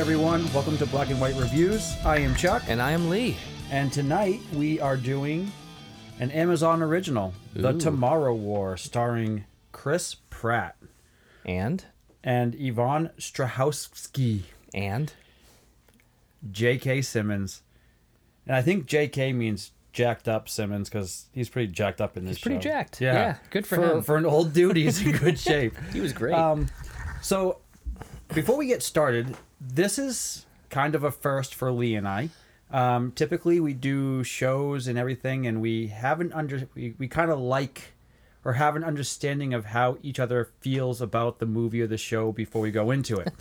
Everyone, welcome to Black and White Reviews. I am Chuck, And I am Lee. and tonight we are doing an Amazon original, The Tomorrow War, starring Chris Pratt And, and Yvonne Strahovski, and, J.K. Simmons. And I think J.K. means jacked up Simmons because he's pretty jacked up in this He's pretty show. jacked. Yeah, good for him. For an old dude, he's in good shape. he was great. Um, so, before we get started, this is kind of a first for Lee and I. Um, typically, we do shows and everything, and we haven't under we, we kind of like or have an understanding of how each other feels about the movie or the show before we go into it.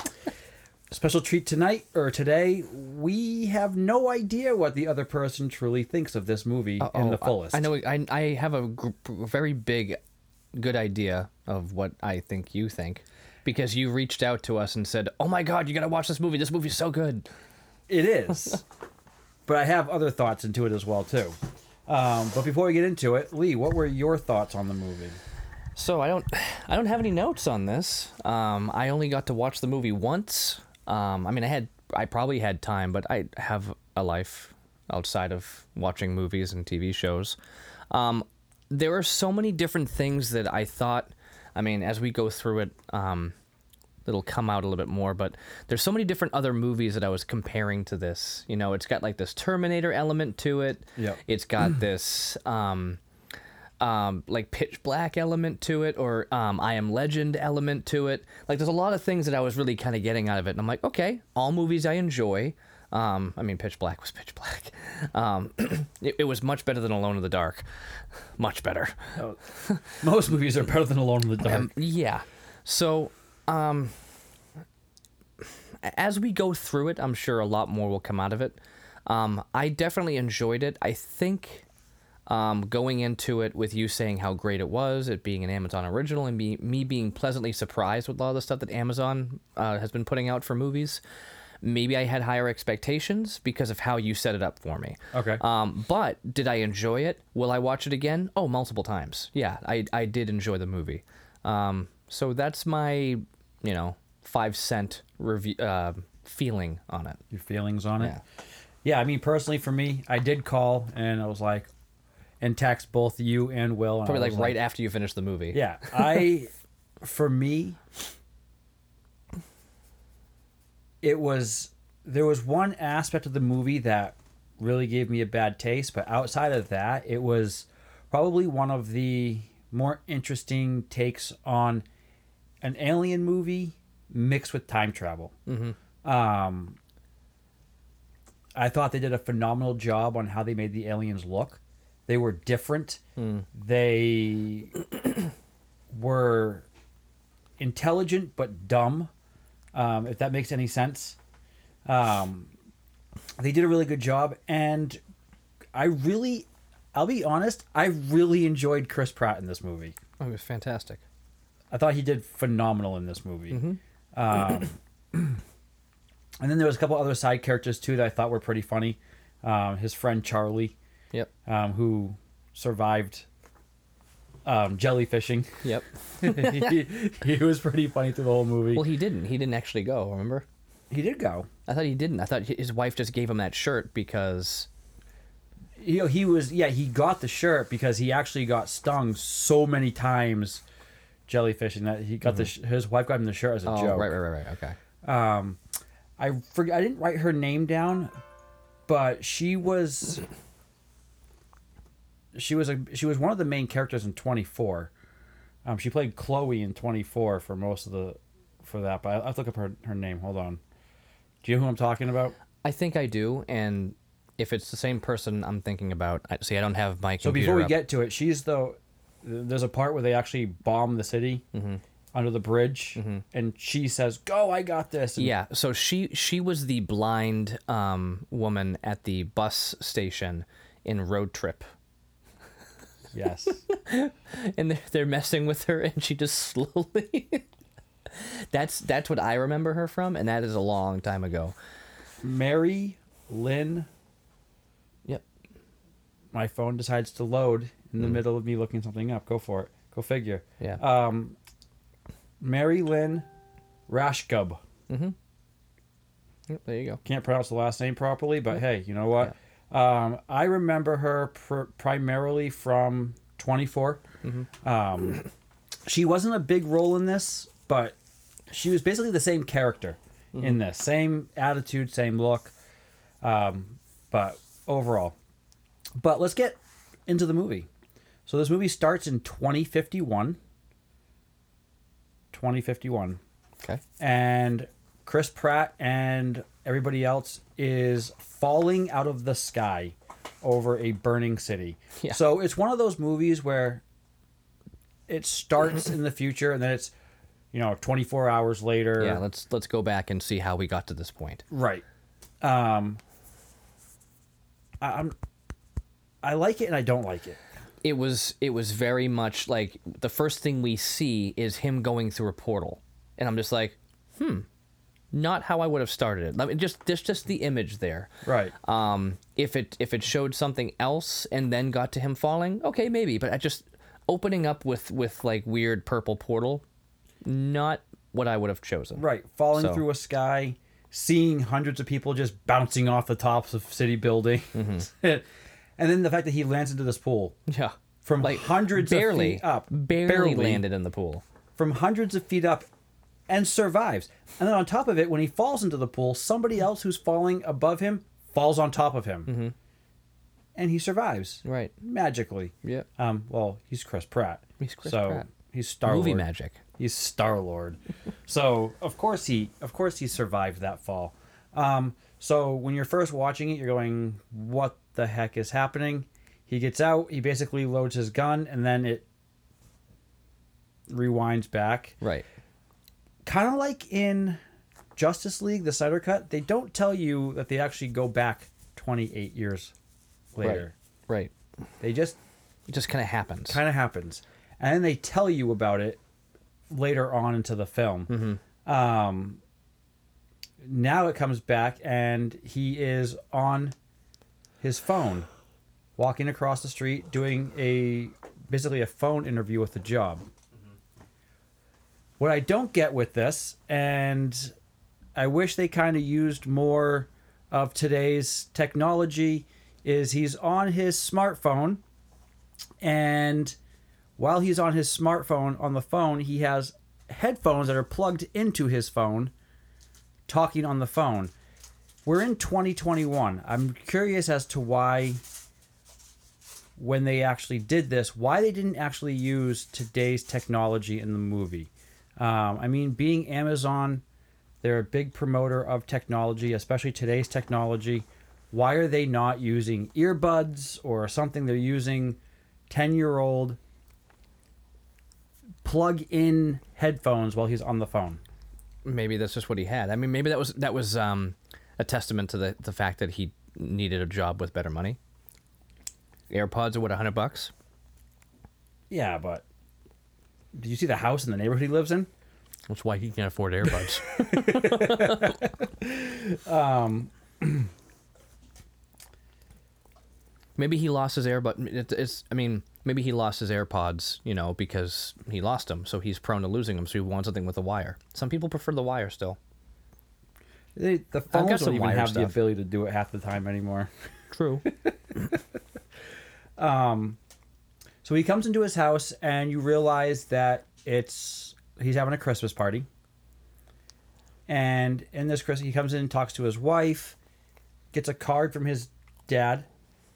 Special treat tonight or today, we have no idea what the other person truly thinks of this movie in Oh, the I- fullest. I, know. I, I have a gr- very big, good idea of what I think you think, because you reached out to us and said, "Oh my God, you gotta watch this movie. This movie's so good." It is. but I have other thoughts into it as well too. Um, but before we get into it, Lee, what were your thoughts on the movie? So I don't, I don't have any notes on this. Um, I only got to watch the movie once. Um, I mean, I had, I probably had time, but I have a life outside of watching movies and TV shows. Um, there are so many different things that I thought. I mean, as we go through it, um, it'll come out a little bit more. But there's so many different other movies that I was comparing to this. You know, it's got like this Terminator element to it. Yep. It's got this. Um, um, like pitch black element to it or um, I am legend element to it. Like there's a lot of things that I was really kind of getting out of it. And I'm like, okay, all movies I enjoy. Um, I mean, pitch black was pitch black. Um, it, it was much better than Alone in the Dark. Much better. Most movies are better than Alone in the Dark. Um, yeah. So, um, as we go through it, I'm sure a lot more will come out of it. Um, I definitely enjoyed it. I think um, going into it with you saying how great it was, it being an Amazon original, and be, me being pleasantly surprised with a lot of the stuff that Amazon uh, has been putting out for movies. Maybe I had higher expectations because of how you set it up for me. Okay. Um, but did I enjoy it? Will I watch it again? Oh, multiple times. Yeah, I, I did enjoy the movie. Um, so that's my, you know, five cent review uh, feeling on it. Your feelings on it? Yeah. Yeah, I mean, personally, for me, I did call and I was like, and text both you and Will. And Probably like was right after you finish the movie. Yeah, I, for me, it was there was one aspect of the movie that really gave me a bad taste, but outside of that, it was probably one of the more interesting takes on an alien movie mixed with time travel. Mm-hmm. Um, I thought they did a phenomenal job on how they made the aliens look. They were different. They were intelligent but dumb, um, if that makes any sense. Um, they did a really good job, and I really, I'll be honest, I really enjoyed Chris Pratt in this movie. Oh, it was fantastic. I thought he did phenomenal in this movie. Um, and then there was a couple other side characters too that I thought were pretty funny. Um, his friend Charlie, Yep. um, who survived um, jellyfishing. Yep. he, he was pretty funny through the whole movie. Well, he didn't. He didn't actually go. Remember? he did go. I thought he didn't. I thought his wife just gave him that shirt because. You know, he was yeah he got the shirt because he actually got stung so many times jellyfishing that he got the his wife got him the shirt as a Oh, joke. right, right, right, right. Okay. um i forget i didn't write her name down but she was she was a she was one of the main characters in 24 um she played chloe in 24 for most of the for that but i, have to look up her, her name. Hold on. Do you know who i'm talking about? I think I do, and if it's the same person I'm thinking about, I, see, I don't have my so before we up. get to it she's the there's a part where they actually bomb the city under the bridge and she says go i got this. And Yeah, so she she was the blind um, woman at the bus station in Road Trip, yes and they're, they're messing with her, and she just slowly. that's that's what I remember her from, and that is a long time ago. mary lynn Yep. my phone decides to load in the middle of me looking something up. Go for it. Go figure. Yeah. Um, Mary Lynn Rajskub. Mhm. Yep, There you go. Can't pronounce the last name properly, but hey, you know what? Um, I remember her pr- primarily from 24. Um, she wasn't a big role in this, but she was basically the same character in this, same attitude, same look. Um, but overall, but let's get into the movie. So this movie starts in 2051. 2051 Okay. and Chris Pratt and everybody else is falling out of the sky over a burning city. Yeah. So it's one of those movies where it starts in the future and then it's you know 24 hours later. Yeah, let's let's go back and see how we got to this point. Right. Um I, I'm I like it and I don't like it. It was it was very much like the first thing we see is him going through a portal, and I'm just like, hmm, not how I would have started it. I mean, just just just the image there. Right. Um, if it if it showed something else and then got to him falling, okay, maybe. But I just opening up with with like weird purple portal, not what I would have chosen. Right, falling So- through a sky, seeing hundreds of people just bouncing off the tops of city buildings, and then the fact that he lands into this pool Yeah. from Like hundreds barely of feet up, barely, landed in the pool. from hundreds of feet up, and survives. And then on top of it, when he falls into the pool, somebody else who's falling above him falls on top of him, Mm-hmm. and he survives Right. magically. Yeah. Um. Well, he's Chris Pratt. He's Chris so Pratt. He's Star Movie magic. He's Star Lord. so of course he of course he survived that fall. Um, so when you're first watching it, you're going, "What the heck is happening?" He gets out. He basically loads his gun, and then it rewinds back. Right. Kind of like in Justice League, the Snyder Cut. They don't tell you that they actually go back 28 years later. Right. right. They just It just kind of happens. kind of happens, and then they tell you about it later on into the film. Um, now it comes back, and he is on his phone, walking across the street, doing a basically a phone interview with the job. What I don't get with this, and I wish they kind of used more of today's technology, is he's on his smartphone and while he's on his smartphone on the phone, he has headphones that are plugged into his phone, talking on the phone. We're in 2021. I'm curious as to why, when they actually did this, why they didn't actually use today's technology in the movie. Um, I mean, being Amazon, they're a big promoter of technology, especially today's technology. Why are they not using earbuds or something they're using 10 year old plug in headphones while he's on the phone? maybe that's just what he had. I mean, maybe that was that was um, a testament to the the fact that he needed a job with better money. AirPods are what hundred bucks. Yeah, but do you see the house in the neighborhood he lives in? That's why he can't afford AirPods. Um, maybe he lost his AirPod. It, it's. I mean, maybe he lost his AirPods. You know, because he lost them, so he's prone to losing them. So he wants something with a wire. Some people prefer the wire still. They, the phones don't even have the ability to do it half the time anymore. True. Um, So he comes into his house, and you realize that it's he's having a Christmas party. And in this Christmas, he comes in and talks to his wife, gets a card from his dad,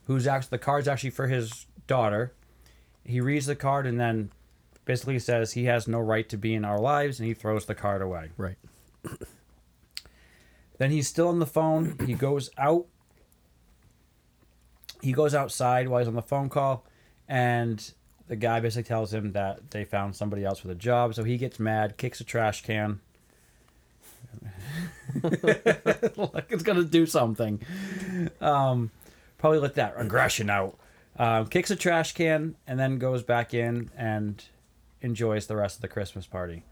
who's actually the card's actually for his daughter. He reads the card and then basically says he has no right to be in our lives, and he throws the card away. right. Then he's still on the phone. He goes out. He goes outside while he's on the phone call, and the guy basically tells him that they found somebody else for the job. So he gets mad, kicks a trash can. like it's gonna do something. Um, probably let that aggression out. Um, kicks a trash can and then goes back in and enjoys the rest of the Christmas party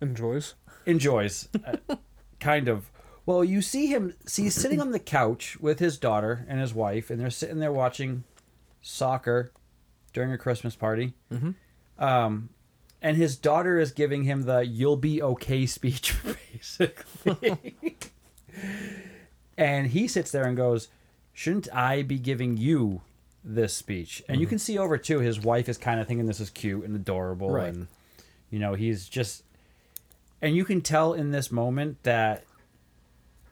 Enjoys. enjoys uh, kind of well you see him see he's sitting on the couch with his daughter and his wife and they're sitting there watching soccer during a christmas party um, and his daughter is giving him the "you'll be okay" speech, basically. and he sits there and goes, "Shouldn't I be giving you this speech?" And you can see over too, his wife is kind of thinking this is cute and adorable, Right. and you know he's just, and you can tell in this moment that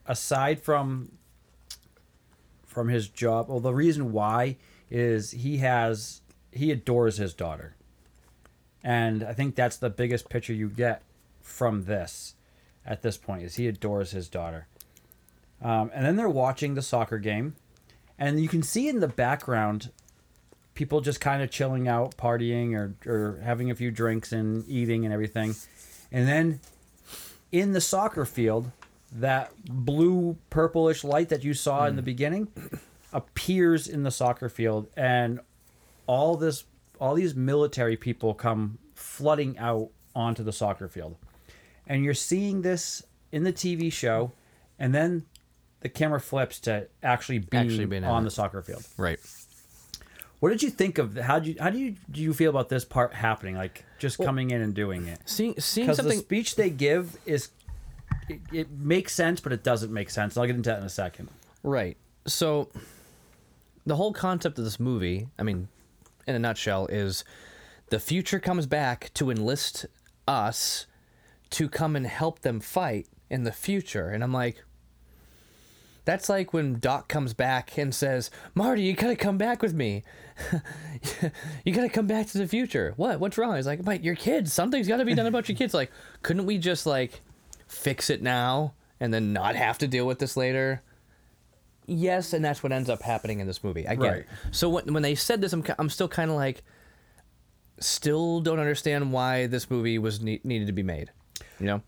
aside from from his job, well, the reason why is he has he adores his daughter, and I think that's the biggest picture you get from this at this point is he adores his daughter. Um, and then they're watching the soccer game, and you can see in the background people just kind of chilling out, partying or, or having a few drinks and eating and everything. And then in the soccer field, that blue purplish light that you saw in the beginning appears in the soccer field, and all this all these military people come flooding out onto the soccer field. And you're seeing this in the TV show, and then the camera flips to actually being, Actually being in on the soccer field. Right. What did you think of how do you how do you do you feel about this part happening? Like just coming in and doing it? Seeing seeing Because the something speech they give is it, it makes sense, but it doesn't make sense. I'll get into that in a second. Right. So the whole concept of this movie, I mean, in a nutshell, is the future comes back to enlist us to come and help them fight in the future. And I'm like, that's like when Doc comes back and says, Marty, you gotta come back with me. you gotta come back to the future. What? What's wrong? He's like, but your kids, something's gotta be done about your kids. Like, couldn't we just like fix it now and then not have to deal with this later? Yes, and that's what ends up happening in this movie. I get Right. it. So when, when they said this, I'm, ki- I'm still kind of like, still don't understand why this movie was ne- needed to be made. You know?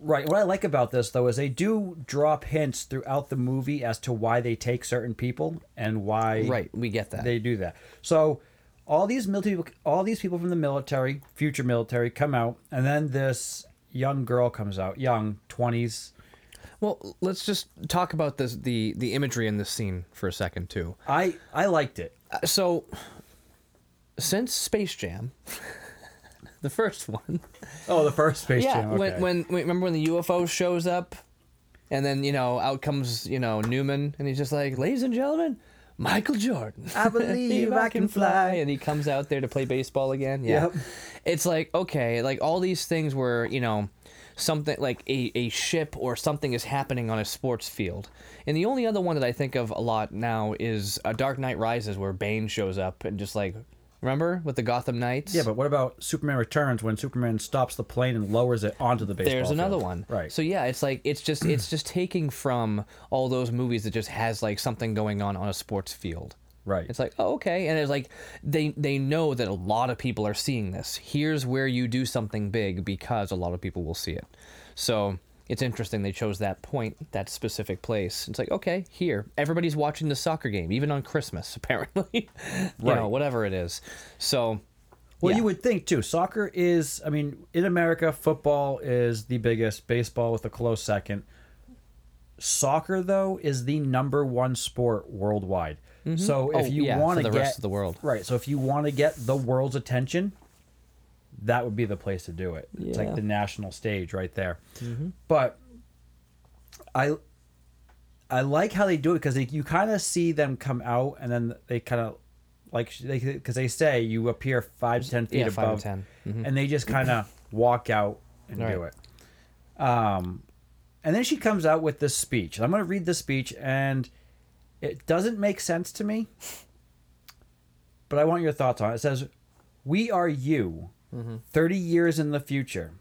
Right. What I like about this though is they do drop hints throughout the movie as to why they take certain people and why Right. We get that. they do that. So all these military people, all these people from the military, future military, come out, and then this young girl comes out, young twenties. Well, let's just talk about this the the imagery in this scene for a second too. I I liked it. Uh, So, since Space Jam, the first one, Oh, the first Space yeah, Jam. when, okay. when when remember when the UFO shows up, and then you know out comes you know Newman, and he's just like, "Ladies and gentlemen, Michael Jordan, I believe I can fly." and he comes out there to play baseball again. Yeah, Yep. it's like okay, like all these things were, you know something like a, a ship or something is happening on a sports field. And the only other one that I think of a lot now is a Dark Knight Rises where Bane shows up and just like remember with the Gotham Knights? yeah, but what about Superman Returns when Superman stops the plane and lowers it onto the baseball? there's another field? one. Right. So yeah, it's like it's just it's just taking from all those movies that just has like something going on on a sports field. Right. It's like, oh, okay, and it's like they they know that a lot of people are seeing this. Here's where you do something big because a lot of people will see it. So it's interesting they chose that point, that specific place. It's like, okay, here, everybody's watching the soccer game, even on Christmas, apparently. you Right. know, whatever it is. So, Well, yeah. you would think too. Soccer is, I mean, in America, football is the biggest. Baseball with a close second. Soccer, though, is the number one sport worldwide. So if Oh, you yeah, want to the get rest of the world. right, so if you want to get the world's attention, that would be the place to do it. It's Yeah. Mm-hmm. like the national stage right there. But I I like how they do it because you kind of see them come out and then they kind of like they because they say you appear five to ten feet Yeah, five to above, 10. Mhm. and they just kind of walk out and do Right. it. Um, and then she comes out with this speech. I'm going to read the speech, and it doesn't make sense to me, but I want your thoughts on it. It says, "We are you, thirty years in the future."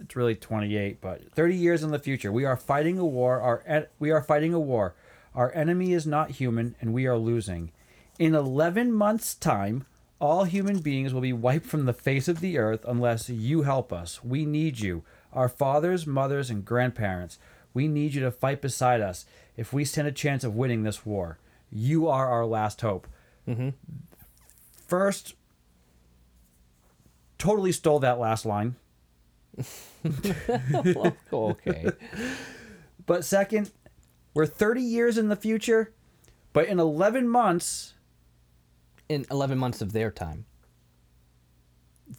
It's really 28, but 30 years in the future, we are fighting a war. Our en- we are fighting a war. Our enemy is not human, and we are losing. In 11 months' time, all human beings will be wiped from the face of the earth unless you help us. We need you, our fathers, mothers, and grandparents. We need you to fight beside us if we stand a chance of winning this war. You are our last hope. Mm-hmm. First, totally stole that last line. Okay. But second, we're 30 years in the future, but in 11 months, In 11 months of their time.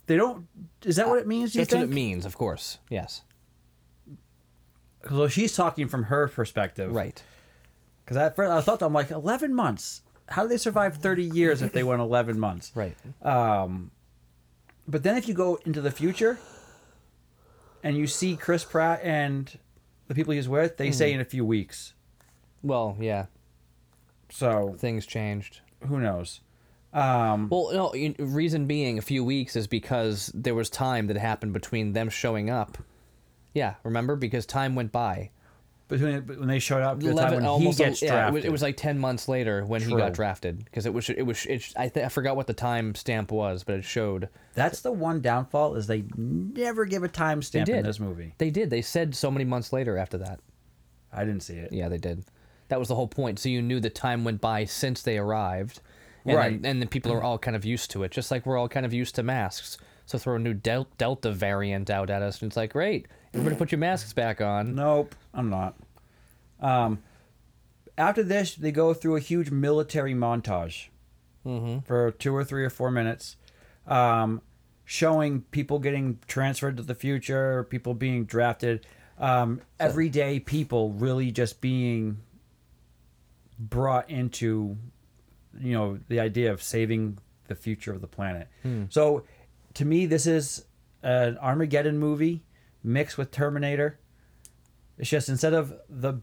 they don't. Is that what it means? That's what it means, of course. Yes. so she's talking from her perspective, Right. Because at first I thought I'm like eleven months. How do they survive thirty years if they went eleven months? Right. But then if you go into the future, and you see Chris Pratt and the people he's with, they say in a few weeks. Well, yeah, So things changed. who knows? Um, Well, no, reason being a few weeks is because there was time that happened between them showing up. Yeah, remember? Because time went by. Between when they showed up, to the time when he a- gets yeah, drafted. it was, like 10 months later when he got drafted because it was it was it, I, th- I forgot what the time stamp was but it showed. That's the one downfall is they never give a timestamp in this movie. they did. They said so many months later after that. I didn't see it. yeah they did. That was the whole point. So you knew the time went by since they arrived and Right. then, and then people are all kind of used to it just like we're all kind of used to masks. So throw a new del- delta variant out at us and it's like great everybody put your masks back on Nope, I'm not. Um, after this, they go through a huge military montage for two or three or four minutes, um, showing people getting transferred to the future, people being drafted, um, everyday people really just being brought into, you know, the idea of saving the future of the planet. So, to me, this is an Armageddon movie mixed with Terminator. It's just instead of the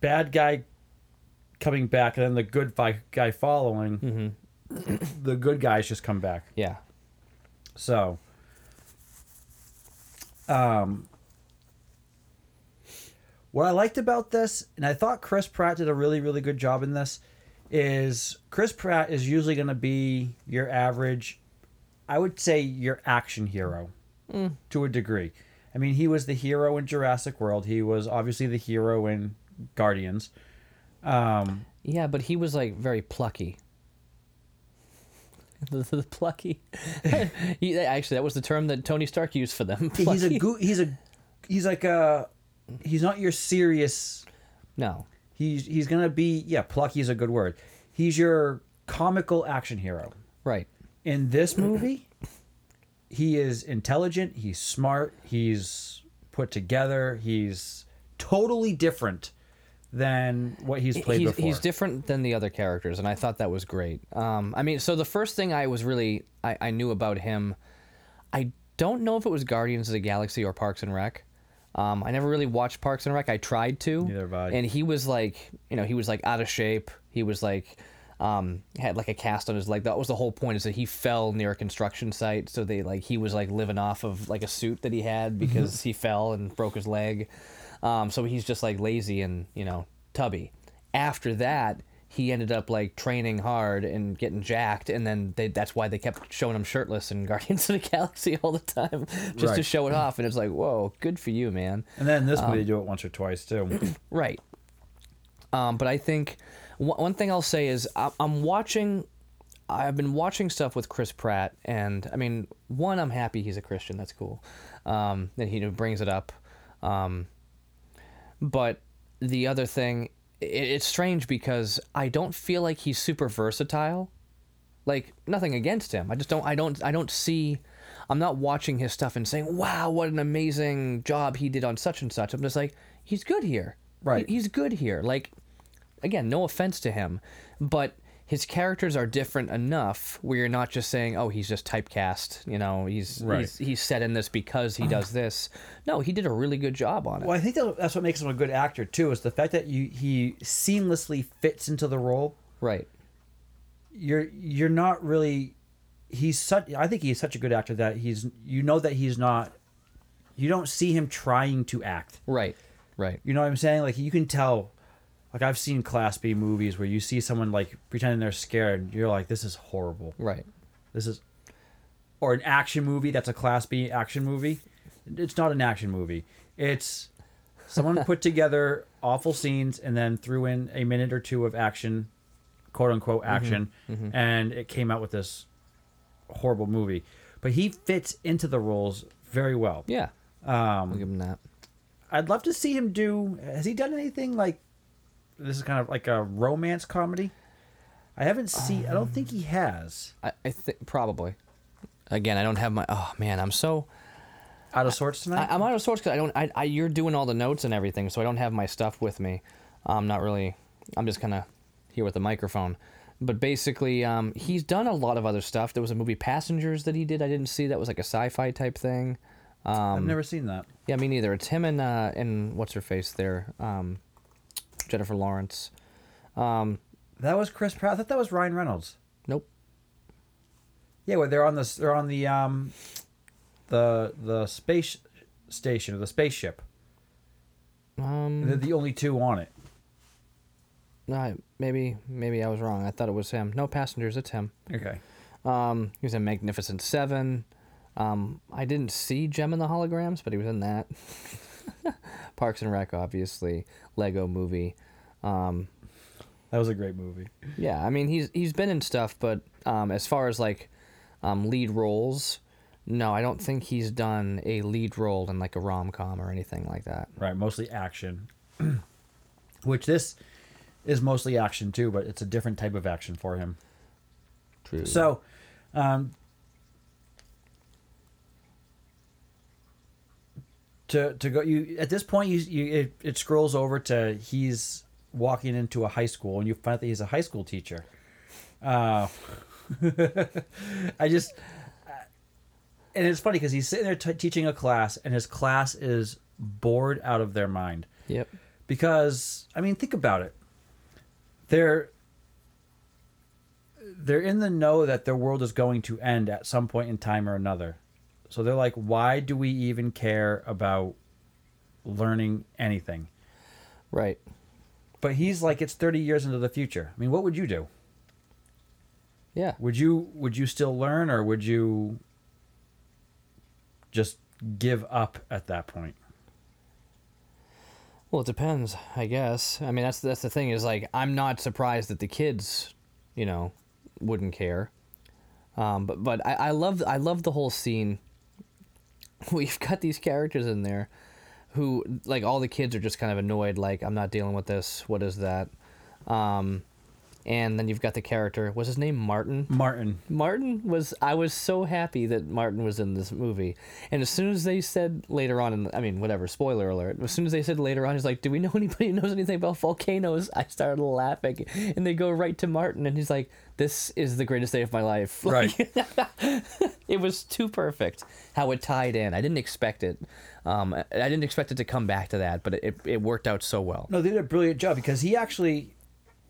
bad guy coming back and then the good fi- guy following, the good guys just come back. yeah So, um, what I liked about this, and I thought Chris Pratt did a really, really good job in this, is Chris Pratt is usually going to be your average, I would say your action hero to a degree. I mean, he was the hero in Jurassic World. He was obviously the hero in Guardians. Um, Yeah, but he was like very plucky. the, the plucky. he, actually, that was the term that Tony Stark used for them. he's a plucky. goo he's a he's like a he's not your serious no. He's he's gonna be yeah, plucky is a good word. He's your comical action hero. Right. In this movie, he is intelligent, he's smart, he's put together, he's totally different than what he's played he's, before. he's different than the other characters, and I thought that was great. Um, I mean, so the first thing I was really I, I knew about him, I don't know if it was Guardians of the Galaxy or Parks and Rec. Um, I never really watched Parks and Rec. I tried to, Neither have I. and he was like, you know, he was like out of shape. He was like, um, had like a cast on his leg. That was the whole point is that he fell near a construction site, so they like he was like living off of like a suit that he had because he fell and broke his leg. Um, so he's just like lazy and you know tubby. After that, he ended up like training hard and getting jacked, and then they, that's why they kept showing him shirtless in Guardians of the Galaxy all the time, just to show it off. And it's like, whoa, good for you, man. and then in this um, movie they do it once or twice too. Right. Um, but I think one one thing I'll say is I'm watching. I've been watching stuff with Chris Pratt, and I mean, one, I'm happy he's a Christian. That's cool. Um, that he brings it up. Um, but the other thing, it's strange because I don't feel like he's super versatile. Like nothing against him. I just don't. I don't. I don't see. I'm not watching his stuff and saying, "Wow, what an amazing job he did on such and such." I'm just like, he's good here. Right. He- he's good here. Like, again, no offense to him, but his characters are different enough where you're not just saying, "Oh, he's just typecast." You know, he's Right. he's, he's set in this because he does this. No, he did a really good job on it. well, I think that's what makes him a good actor too, is the fact that you he seamlessly fits into the role. Right. you're you're not really he's such I think he's such a good actor that he's you know that he's not you don't see him trying to act. Right. Right. You know what I'm saying? Like you can tell like I've seen class B movies where you see someone like pretending they're scared you're like this is horrible. Right. This is or an action movie that's a class B action movie. It's not an action movie. It's someone put together awful scenes and then threw in a minute or two of action, quote unquote action, and it came out with this horrible movie. But he fits into the roles very well. Yeah. I'll Um, give him that. I'd love to see him do. Has he done anything like? This is kind of like a romance comedy. I haven't seen. I don't think he has. I, I think probably. Again, I don't have my. Oh man, I'm so. out of sorts tonight. I, I'm out of sorts because I don't. I, I you're doing all the notes and everything, so I don't have my stuff with me. I'm not really. I'm just kind of here with the microphone. But basically, um, he's done a lot of other stuff. There was a movie Passengers that he did. I didn't see that was like a sci-fi type thing. I've never seen that. Yeah, me neither. It's him and uh, and what's her face there, um, Jennifer Lawrence. Um, That was Chris Pratt. I thought that was Ryan Reynolds. nope. Yeah, well, they're on the they're on the um, the the space station or the spaceship. Um, They're the only two on it. no, maybe maybe I was wrong. I thought it was him. No Passengers. It's him. Okay. Um, he was in Magnificent Seven. Um, I didn't see Jem and the Holograms, but he was in that. Parks and Rec, obviously. Lego Movie. Um, That was a great movie. yeah, I mean he's he's been in stuff, but um, as far as like um, lead roles, no, I don't think he's done a lead role in like a rom com or anything like that. Right, mostly action. Which this is mostly action too, but it's a different type of action for him. True. So, um, to to go you at this point you you it, it scrolls over to he's walking into a high school and you find that he's a high school teacher. Uh, I just and it's funny because he's sitting there t- teaching a class and his class is bored out of their mind yep. because I mean, think about it. They're they're in the know that their world is going to end at some point in time or another. So they're like, why do we even care about learning anything? Right. But he's like, it's thirty years into the future. I mean, what would you do? Yeah. Would you would you still learn or would you just give up at that point? Well, it depends, I guess. I mean, that's that's the thing is like I'm not surprised that the kids, you know, wouldn't care. Um, but but I, I love I love the whole scene. We've got these characters in there, who like all the kids are just kind of annoyed. Like I'm not dealing with this. What is that? Um, and then you've got the character. Was his name Martin? Martin. Martin was I was so happy that Martin was in this movie. And as soon as they said later on in I mean whatever, spoiler alert. As soon as they said later on he's like, "Do we know anybody who knows anything about volcanoes?" I started laughing. And they go right to Martin and he's like, "This is the greatest day of my life." Right. it was too perfect how it tied in. I didn't expect it. Um, I I didn't expect it to come back to that, but it, it worked out so well. No, they did a brilliant job because he actually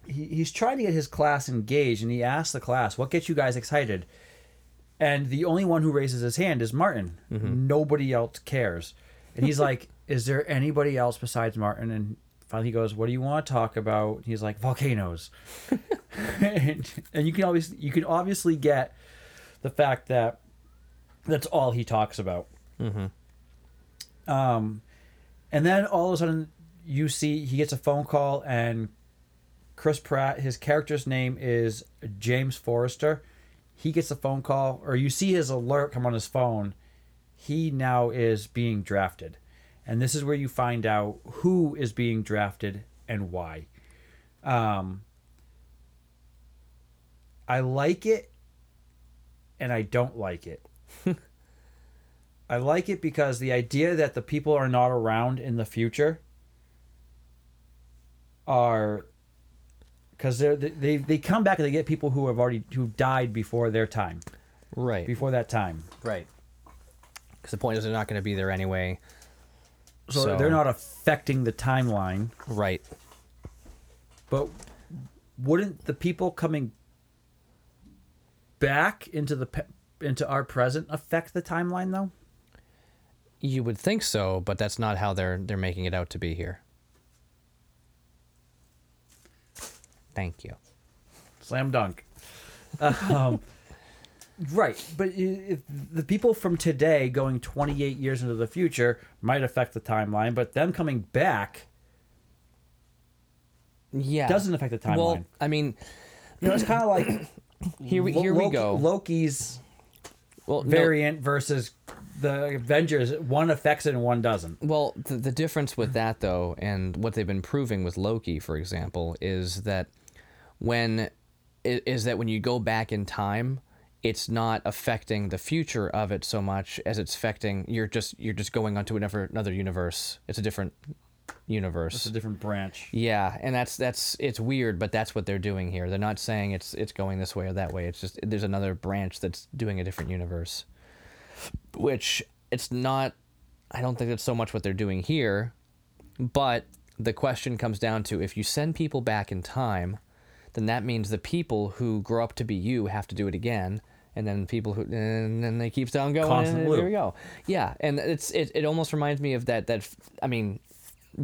he, he's trying to get his class engaged and he asks the class, What gets you guys excited? And the only one who raises his hand is Martin. Nobody else cares. And he's like, Is there anybody else besides Martin? And finally he goes, What do you want to talk about? He's like, Volcanoes. and, and you can always you can obviously get the fact that that's all he talks about. Um, and then all of a sudden, you see he gets a phone call, and Chris Pratt, his character's name is James Forrester. He gets a phone call, or you see his alert come on his phone. He now is being drafted. And this is where you find out who is being drafted and why. Um, I like it and I don't like it. I like it because the idea that the people are not around in the future are because they they they come back and they get people who have already who died before their time Right. before that time Right. Because the point is they're not going to be there anyway. so, So- they're not affecting the timeline Right. but wouldn't the people coming back into the pe- into our present affect the timeline though You would think so, but that's not how they're they're making it out to be here. Thank you. Slam dunk. um, right, but if the people from today going 28 years into the future might affect the timeline, but them coming back Yeah. doesn't affect the timeline. Well, I mean, you know, it's kind of like here we Lo- here we go. Loki's well, no- variant versus the Avengers. One affects it and one doesn't. Well, the, the difference with that, though, and what they've been proving with Loki, for example, is that when is that when you go back in time, it's not affecting the future of it so much as it's affecting you're just you're just going onto another another universe. It's a different universe. It's a different branch. Yeah, and that's that's it's weird, but that's what they're doing here. They're not saying it's it's going this way or that way. It's just there's another branch that's doing a different universe. Which it's not I don't think that's so much what they're doing here, but the question comes down to if you send people back in time, then that means the people who grow up to be you have to do it again. And then people who, and then they keeps on going. Constant and loop. There we go. Yeah, and it's it, it almost reminds me of that that I mean,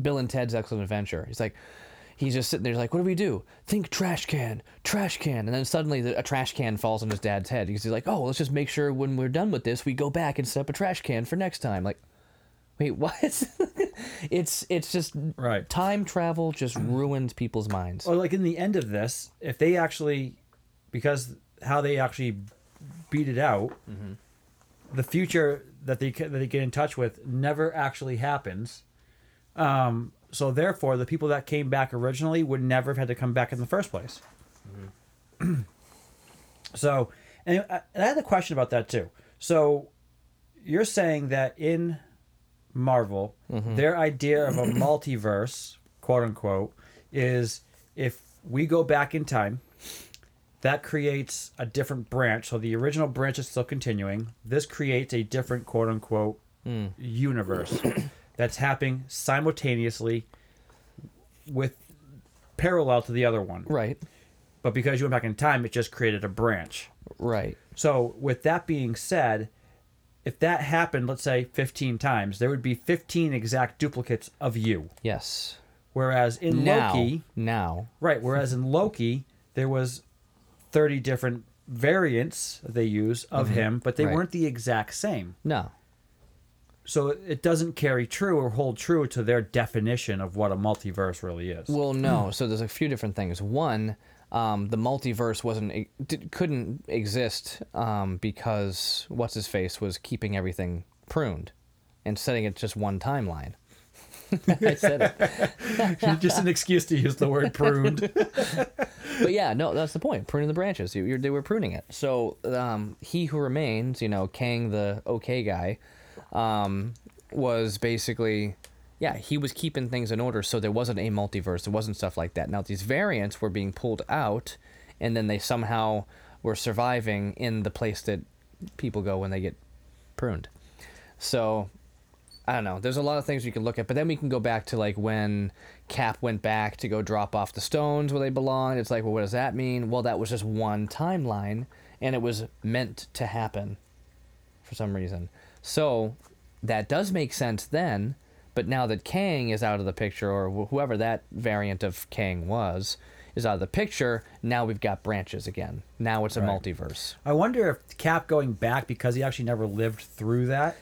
Bill and Ted's Excellent Adventure. He's like, he's just sitting there like, what do we do? Think trash can, trash can, and then suddenly the, a trash can falls on his dad's head. Because he's like, oh, let's just make sure when we're done with this, we go back and set up a trash can for next time. Like, wait, what? it's it's just Right. time travel just ruins people's minds. Or like in the end of this, if they actually, because how they actually beat it out, the future that they that they get in touch with never actually happens. Um, so therefore, the people that came back originally would never have had to come back in the first place. so, and I, and I had a question about that too. So, you're saying that in Marvel, mm-hmm. their idea of a multiverse, quote unquote, is if we go back in time, that creates a different branch. So the original branch is still continuing. This creates a different quote unquote hmm. universe that's happening simultaneously with parallel to the other one. Right, But because you went back in time, it just created a branch. right. So, with that being said, if that happened, let's say 15 times, there would be 15 exact duplicates of you. Yes. Whereas in Now, Loki, now, right, whereas in Loki, there was 30 different variants they use of him, but they Mm-hmm. Right. weren't the exact same. no. So it doesn't carry true or hold true to their definition of what a multiverse really is. Well, no. So there's a few different things. One, um, the multiverse wasn't d- couldn't exist um, because what's his face was keeping everything pruned and setting it just one timeline. I said it. just an excuse to use the word pruned. but yeah, no, that's the point. Pruning the branches. You, you're, they were pruning it. So um, he who remains, you know, Kang, the okay guy, um, was basically, yeah, he was keeping things in order. So there wasn't a multiverse. There wasn't stuff like that. Now these variants were being pulled out, and then they somehow were surviving in the place that people go when they get pruned. So I don't know. There's a lot of things we can look at, but then we can go back to like when Cap went back to go drop off the stones where they belonged. It's like, well, what does that mean? Well, that was just one timeline, and it was meant to happen for some reason. So that does make sense then, but now that Kang is out of the picture, or wh- whoever that variant of Kang was, is out of the picture, now we've got branches again. Now it's a Right. multiverse. I wonder if Cap going back because he actually never lived through that,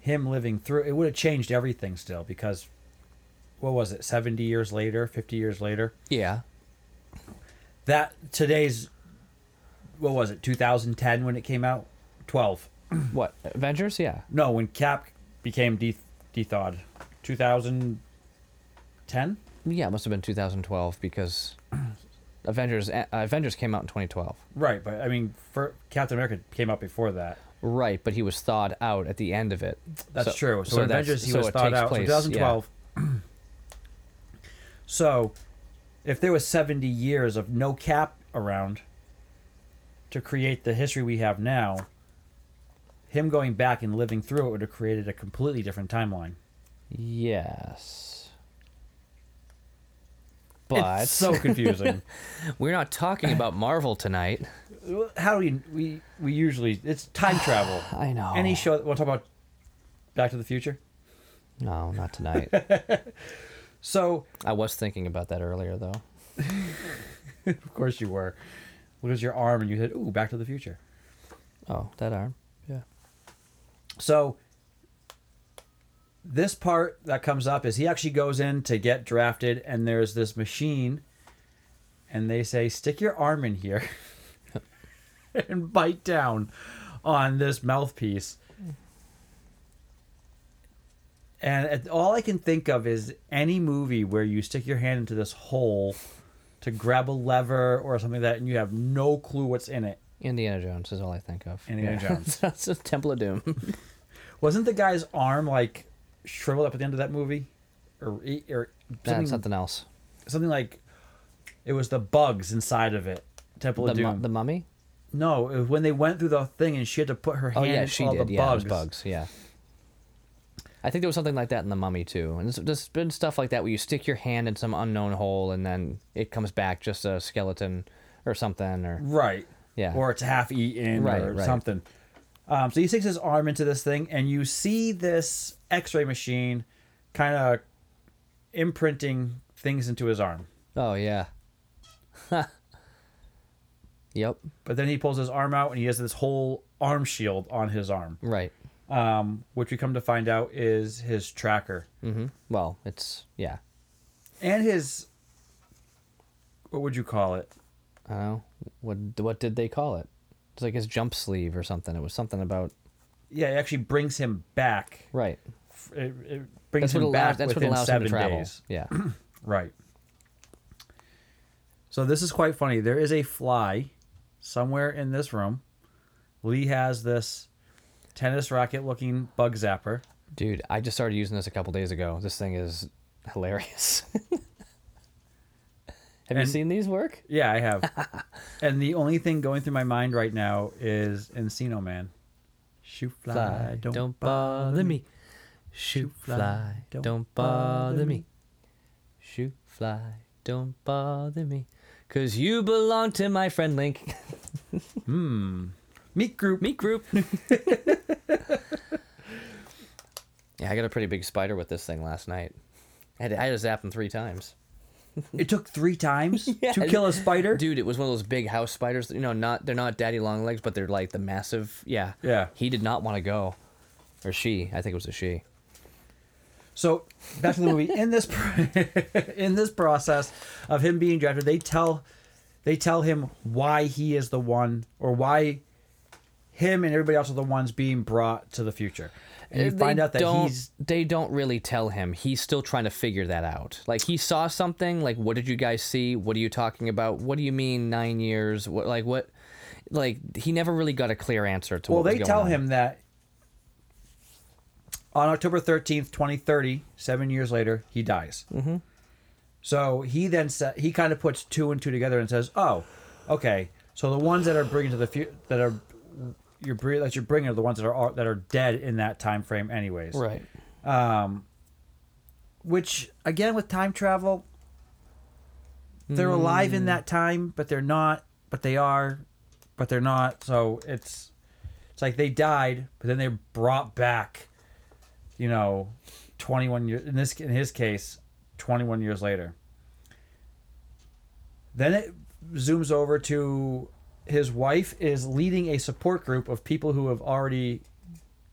him living through it would have changed everything still because what was it, 70 years later, 50 years later? Yeah. That today's what was it, 2010 when it came out? 12. What? Avengers? Yeah. No, when Cap became de- Dethawed. 2010? Yeah, it must have been 2012 because Avengers uh, Avengers came out in 2012. Right, but I mean, for Captain America came out before that. Right, but he was thawed out at the end of it. That's true. So, in that's- Avengers, he so was it thought takes out. place, so 2012. so, if there was 70 years of no cap around to create the history we have now, him going back and living through it would have created a completely different timeline. Yes. But it's so confusing. we're not talking about Marvel tonight. How do we we we usually it's time travel. I know. Any show? we'll talk about Back to the Future? No, not tonight. So, I was thinking about that earlier though. of course you were. Look at your arm, and you said, "Ooh, Back to the Future." Oh, that arm. Yeah. So this part that comes up is he actually goes in to get drafted, and there's this machine, and they say, "Stick your arm in here and bite down on this mouthpiece." And all I can think of is any movie where you stick your hand into this hole to grab a lever or something like that, and you have no clue what's in it, Indiana Jones is all I think of. Indiana Jones. That's a Temple of Doom. Wasn't the guy's arm like shriveled up at the end of that movie, or or something, something else. something like it was the bugs inside of it. Temple The, of mu- Doom. the mummy? no, it was when they went through the thing and she had to put her hand Oh yeah, she all did. the yeah, bugs. bugs. Yeah. I think there was something like that in the Mummy too, and there's, there's been stuff like that where you stick your hand in some unknown hole and then it comes back just a skeleton or something, or Right. Yeah. Or it's half eaten Right, or right. something. Um, so he sticks his arm into this thing, and you see this X-ray machine kind of imprinting things into his arm. oh yeah. yep. But then he pulls his arm out, and he has this whole arm shield on his arm, Right. um, which we come to find out is his tracker hmm Well, it's yeah. and his. What would you call it? I don't know what what did they call it? It's like his jump sleeve or something. It was something about Yeah, it actually brings him back. right. It, it brings That's him allows. back That's what within allows him seven to travel. days. Yeah. Right. So this is quite funny. There is a fly somewhere in this room. Lee has this tennis racket looking bug zapper. Dude, I just started using this a couple days ago. This thing is hilarious. Have you seen these work? Yeah, I have. and the only thing going through my mind right now is Encino Man. Shoot fly, don't, bother me. Shoot fly, don't bother me. Shoot fly, don't bother me. Cause you belong to my friend Link. Hmm. Meat group. Meet group. yeah, I got a pretty big spider with this thing last night. I had I had to zap him three times. It took three times Yeah. to kill a spider. Dude, it was one of those big house spiders. You know, not they're not daddy long legs, but they're like the massive. Yeah. Yeah. He did not want to go, or she. I think it was a she. So back to the movie. In this in this process of him being drafted, they tell they tell him why he is the one, or why him and everybody else are the ones being brought to the future. And you They find out that don't, he's They don't really tell him. He's still trying to figure that out. Like he saw something. Like, what did you guys see? What are you talking about? What do you mean nine years? What like what? Like he never really got a clear answer to. well. They tell on. him that on October thirteenth, twenty thirty, seven years later, he dies. Mm-hmm. So he then sa- he kind of puts two and two together and says, "Oh, okay. So the ones that are bringing to the fu- that are you're that you're bringing are the ones that are that are dead in that time frame, anyways. Right. Um, which again, with time travel, they're alive in mm. that time, but they're not. But they are, but they're not. So it's it's like they died, but then they're brought back. You know, twenty one years in this in his case, twenty one years later. Then it zooms over to his wife is leading a support group of people who have already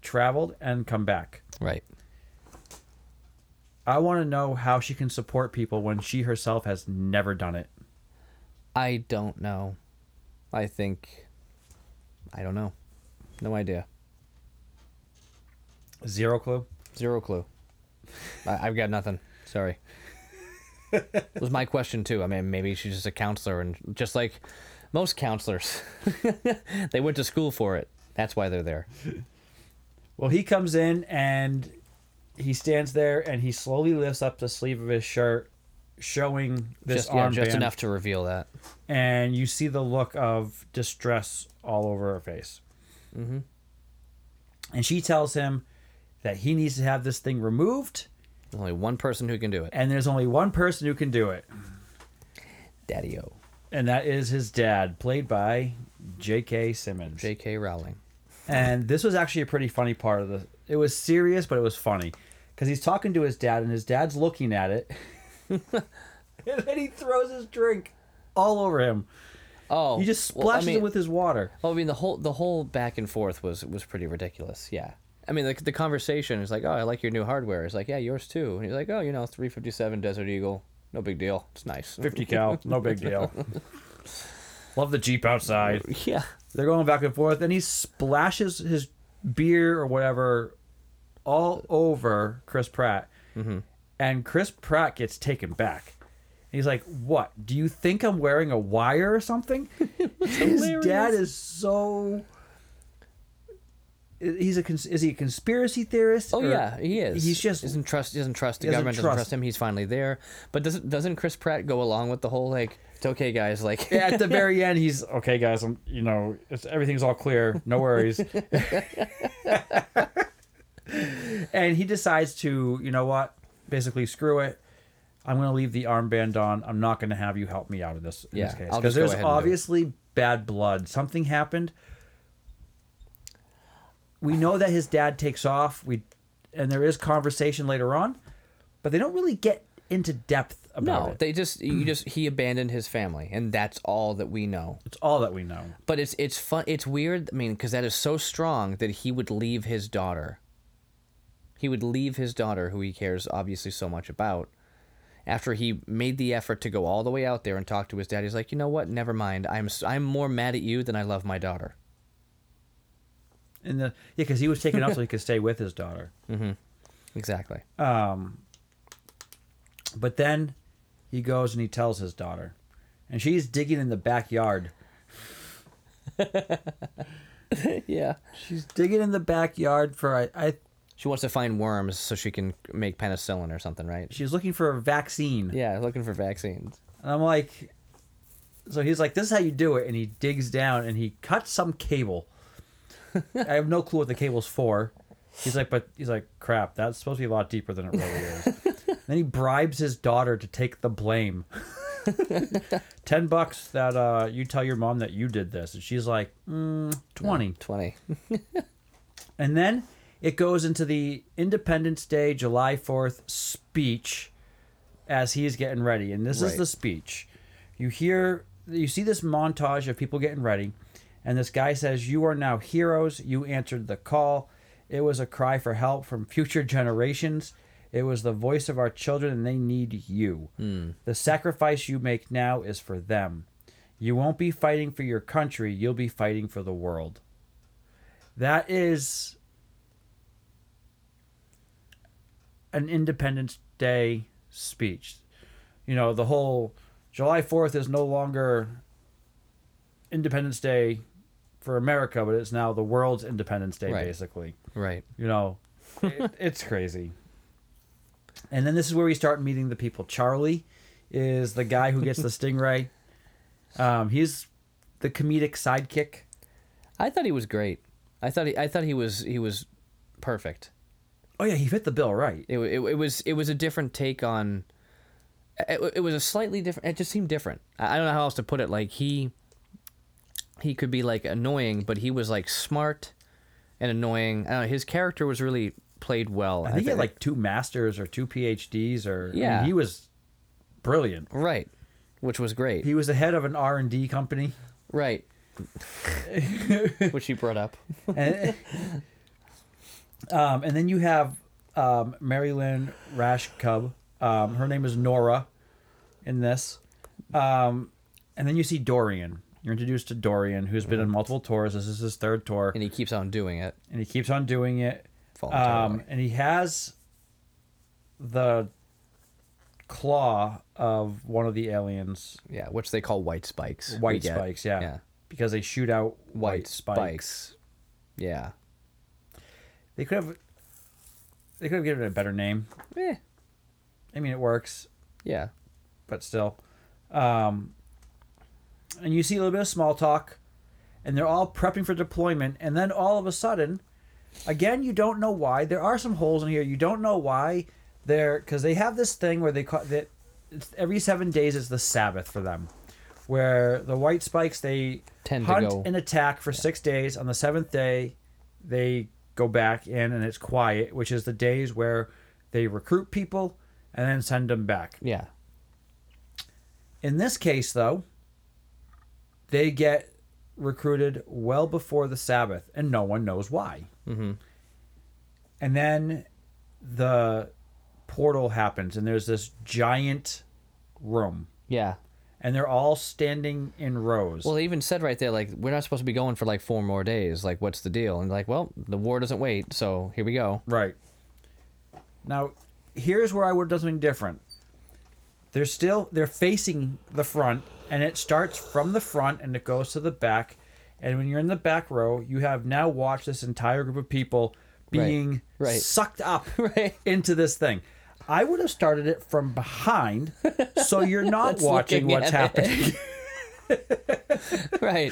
traveled and come back. Right. I want to know how she can support people when she herself has never done it. I don't know. I think. I don't know. No idea. Zero clue. Zero clue. I, I've got nothing. Sorry. it was my question too. I mean, maybe she's just a counselor, and just like most counselors, they went to school for it. That's why they're there. Well, he comes in and he stands there and he slowly lifts up the sleeve of his shirt, showing this just yeah, armband. just enough to reveal that. And you see the look of distress all over her face. Mm-hmm. And she tells him that he needs to have this thing removed, There's only one person who can do it. and there's only one person who can do it, Daddy O. and that is his dad, played by J.K. Simmons. J.K. Rowling. And this was actually a pretty funny part of the. It was serious, but it was funny because he's talking to his dad, and his dad's looking at it, and then he throws his drink all over him. Oh, He just well, I splashes mean- it with his water. Oh, I mean the whole the whole back and forth was was pretty ridiculous. Yeah. I mean, like the conversation is like, "Oh, I like your new hardware." It's like, "Yeah, yours too." And he's like, "Oh, you know, 357 Desert Eagle, no big deal. It's nice." 50 cal, no big deal. Love the Jeep outside. yeah. They're going back and forth, and he splashes his beer or whatever all over Chris Pratt. Mm-hmm. And Chris Pratt gets taken back. He's like, What? Do you think I'm wearing a wire or something? his hilarious. dad is so. He's a cons- is he a conspiracy theorist? Oh yeah, he is. He's just doesn't trust doesn't trust the doesn't government doesn't trust- trust him. He's finally there, but doesn't doesn't Chris Pratt go along with the whole like it's okay guys like at the very end. He's okay, guys. I'm you know it's everything's all clear. No worries. and he decides to you know what basically screw it. I'm going to leave the armband on. I'm not going to have you help me out of this in Yeah, this case because there's ahead and do it. obviously bad blood. Something happened. We know that his dad takes off. We and there is conversation later on, but they don't really get into depth about no it. they just you just he abandoned his family and that's all that we know. it's all that we know. But it's it's fun. It's weird. I mean, because that is so strong that he would leave his daughter. He would leave his daughter, who he cares obviously so much about, after he made the effort to go all the way out there and talk to his dad. He's like, you know what? Never mind. I'm I'm more mad at you than I love my daughter. And the yeah, because he was taken out so he could stay with his daughter. Mm-hmm. Exactly. Um, but then he goes and he tells his daughter, and she's digging in the backyard. yeah. She's digging in the backyard for I, I She wants to find worms so she can make penicillin or something, right? she's looking for a vaccine. Yeah, looking for vaccines. And I'm like, so he's like, this is how you do it, and he digs down and he cuts some cable. I have no clue what the cable's for. He's like, but he's like, crap, that's supposed to be a lot deeper than it really is. then he bribes his daughter to take the blame. Ten bucks that uh, you tell your mom that you did this, and she's like, mm, twenty. 20. And then it goes into the Independence Day, July 4th speech as he's getting ready. And this is Right. the speech. You hear, you see this montage of people getting ready. And this guy says, You are now heroes. You answered the call. It was a cry for help from future generations. It was the voice of our children, and they need you. Hmm. The sacrifice you make now is for them. You won't be fighting for your country, you'll be fighting for the world. That is an Independence Day speech. You know, the whole July 4th is no longer Independence Day for America, but it's now the world's Independence Day, Right. basically. Right. You know, it, it's crazy. And then this is where we start meeting the people. Charlie is the guy who gets the stingray. Um, he's the comedic sidekick. I thought he was great. I thought he I thought he was he was perfect. Oh yeah, he fit the bill right. It, it, it was it was a different take on. It, it was a slightly different. It just seemed different. I I don't know how else to put it. Like he, he could be like annoying, but he was like smart and annoying. I don't know. His character was really played well. I think he had like two masters or two PhDs or I mean, Yeah. he was brilliant. right, which was great. He was the head of an R and D company. right, which he brought up. and, um, and then you have um, Mary Lynn Rajskub. Um, her name is Nora in this. Um, and then you see Dorian. You're introduced to Dorian, who's been on multiple tours. This is his third tour, And he keeps on doing it. and he keeps on doing it. Um, voluntarily. and he has the claw of one of the aliens, yeah, which they call white spikes. we white get. spikes, yeah, yeah, because they shoot out white, white spikes. spikes. Yeah. They could have, they could have given it a better name. Eh. I mean, it works. Yeah. but still. Um, and you see a little bit of small talk, and they're all prepping for deployment, and then all of a sudden, again, you don't know why. There are some holes in here. You don't know why they're because they have this thing where they call that it's every seven days is the Sabbath for them, where the white spikes they Tend to hunt go- and attack for six days. On the seventh day, they go back in, and it's quiet, which is the days where they recruit people and then send them back. Yeah. In this case, though, they get recruited well before the Sabbath, and no one knows why. Mm-hmm. And then the portal happens, and there's this giant room, Yeah. and they're all standing in rows. Well, they even said right there, like, we're not supposed to be going for like four more days. Like, what's the deal? And like, well, the war doesn't wait, so here we go. right. Now, here's where I would have done something different. They're still they're facing the front, and it starts from the front and it goes to the back. And when you're in the back row, you have now watched this entire group of people being right. sucked up Right. into this thing. I would have started it from behind, so you're not watching what's happening. right.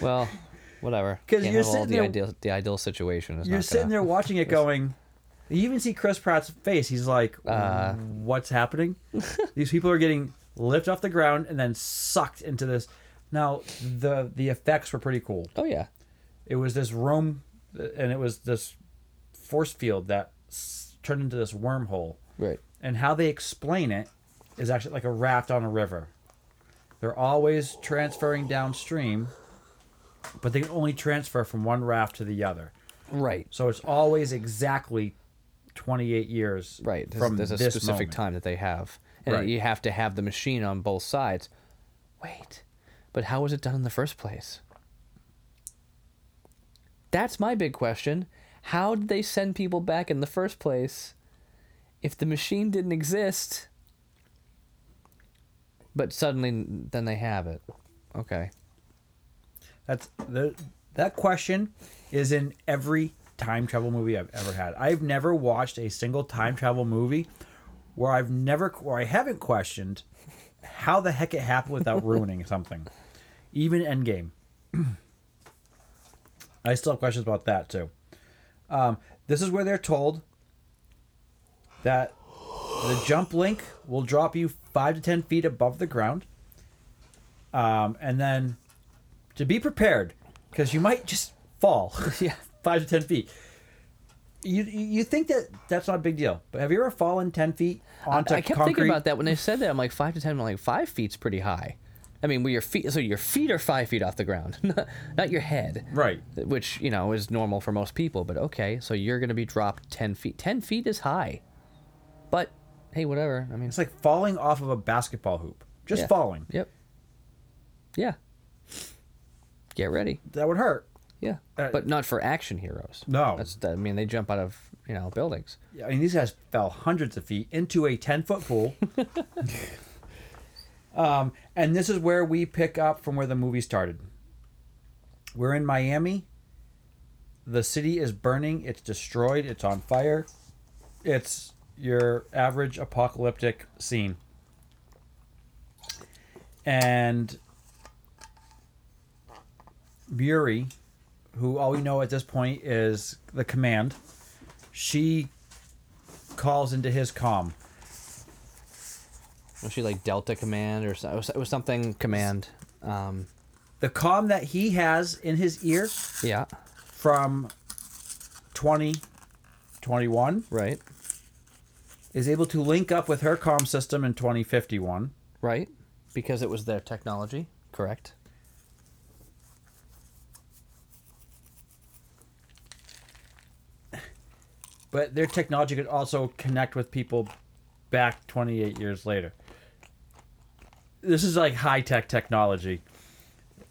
Well, whatever. 'Cause Can't you're sitting the there- ideal the ideal situation. Is You're sitting gonna, there watching it, going. You even see Chris Pratt's face. He's like, Uh. "What's happening?" These people are getting lifted off the ground and then sucked into this. Now the the effects were pretty cool. Oh yeah. It was this room, and it was this force field that s- turned into this wormhole. Right. And how they explain it is actually like a raft on a river. They're always transferring downstream, but they can only transfer from one raft to the other. Right. So it's always exactly 28 years Right. There's, from there's a this specific moment. time that they have, and Right. you have to have the machine on both sides. Wait, but how was it done in the first place? That's my big question. How did they send people back in the first place if the machine didn't exist? But suddenly, then they have it. Okay. That's the that question is in every time travel movie I've ever had. I've never watched a single time travel movie where I've never where I haven't questioned how the heck it happened without ruining something. Even Endgame. I still have questions about that too. Um, this is where they're told that the jump link will drop you five to ten feet above the ground. Um, and then to be prepared, because you might just fall Yeah. five to ten feet. You you think that that's not a big deal, but have you ever fallen ten feet onto I kept concrete? thinking about that when they said that. I'm like five to ten. I'm like five feet's pretty high. I mean, where your feet, so your feet are five feet off the ground, not, not your head, Right. which you know is normal for most people. But okay, so you're gonna be dropped ten feet. Ten feet is high, but hey, whatever. I mean, It's like falling off of a basketball hoop. Just Yeah. falling. yep, yeah. Get ready, That would hurt. Yeah, Uh, but not for action heroes. No. that's I mean they jump out of you know buildings. I mean, these guys fell hundreds of feet into a 10 foot pool. um, and this is where we pick up from where the movie started. We're in Miami. The city is burning, it's destroyed, it's on fire. It's your average apocalyptic scene. And Muri, who all we know at this point is the command, she calls into his comm. Was she like Delta Command or so- it was, something Command? Um, The comm that he has in his ear yeah, from 2021 right, is able to link up with her comm system in 2051. right, because it was their technology. Correct. But their technology could also connect with people back 28 years later. This is like high tech technology.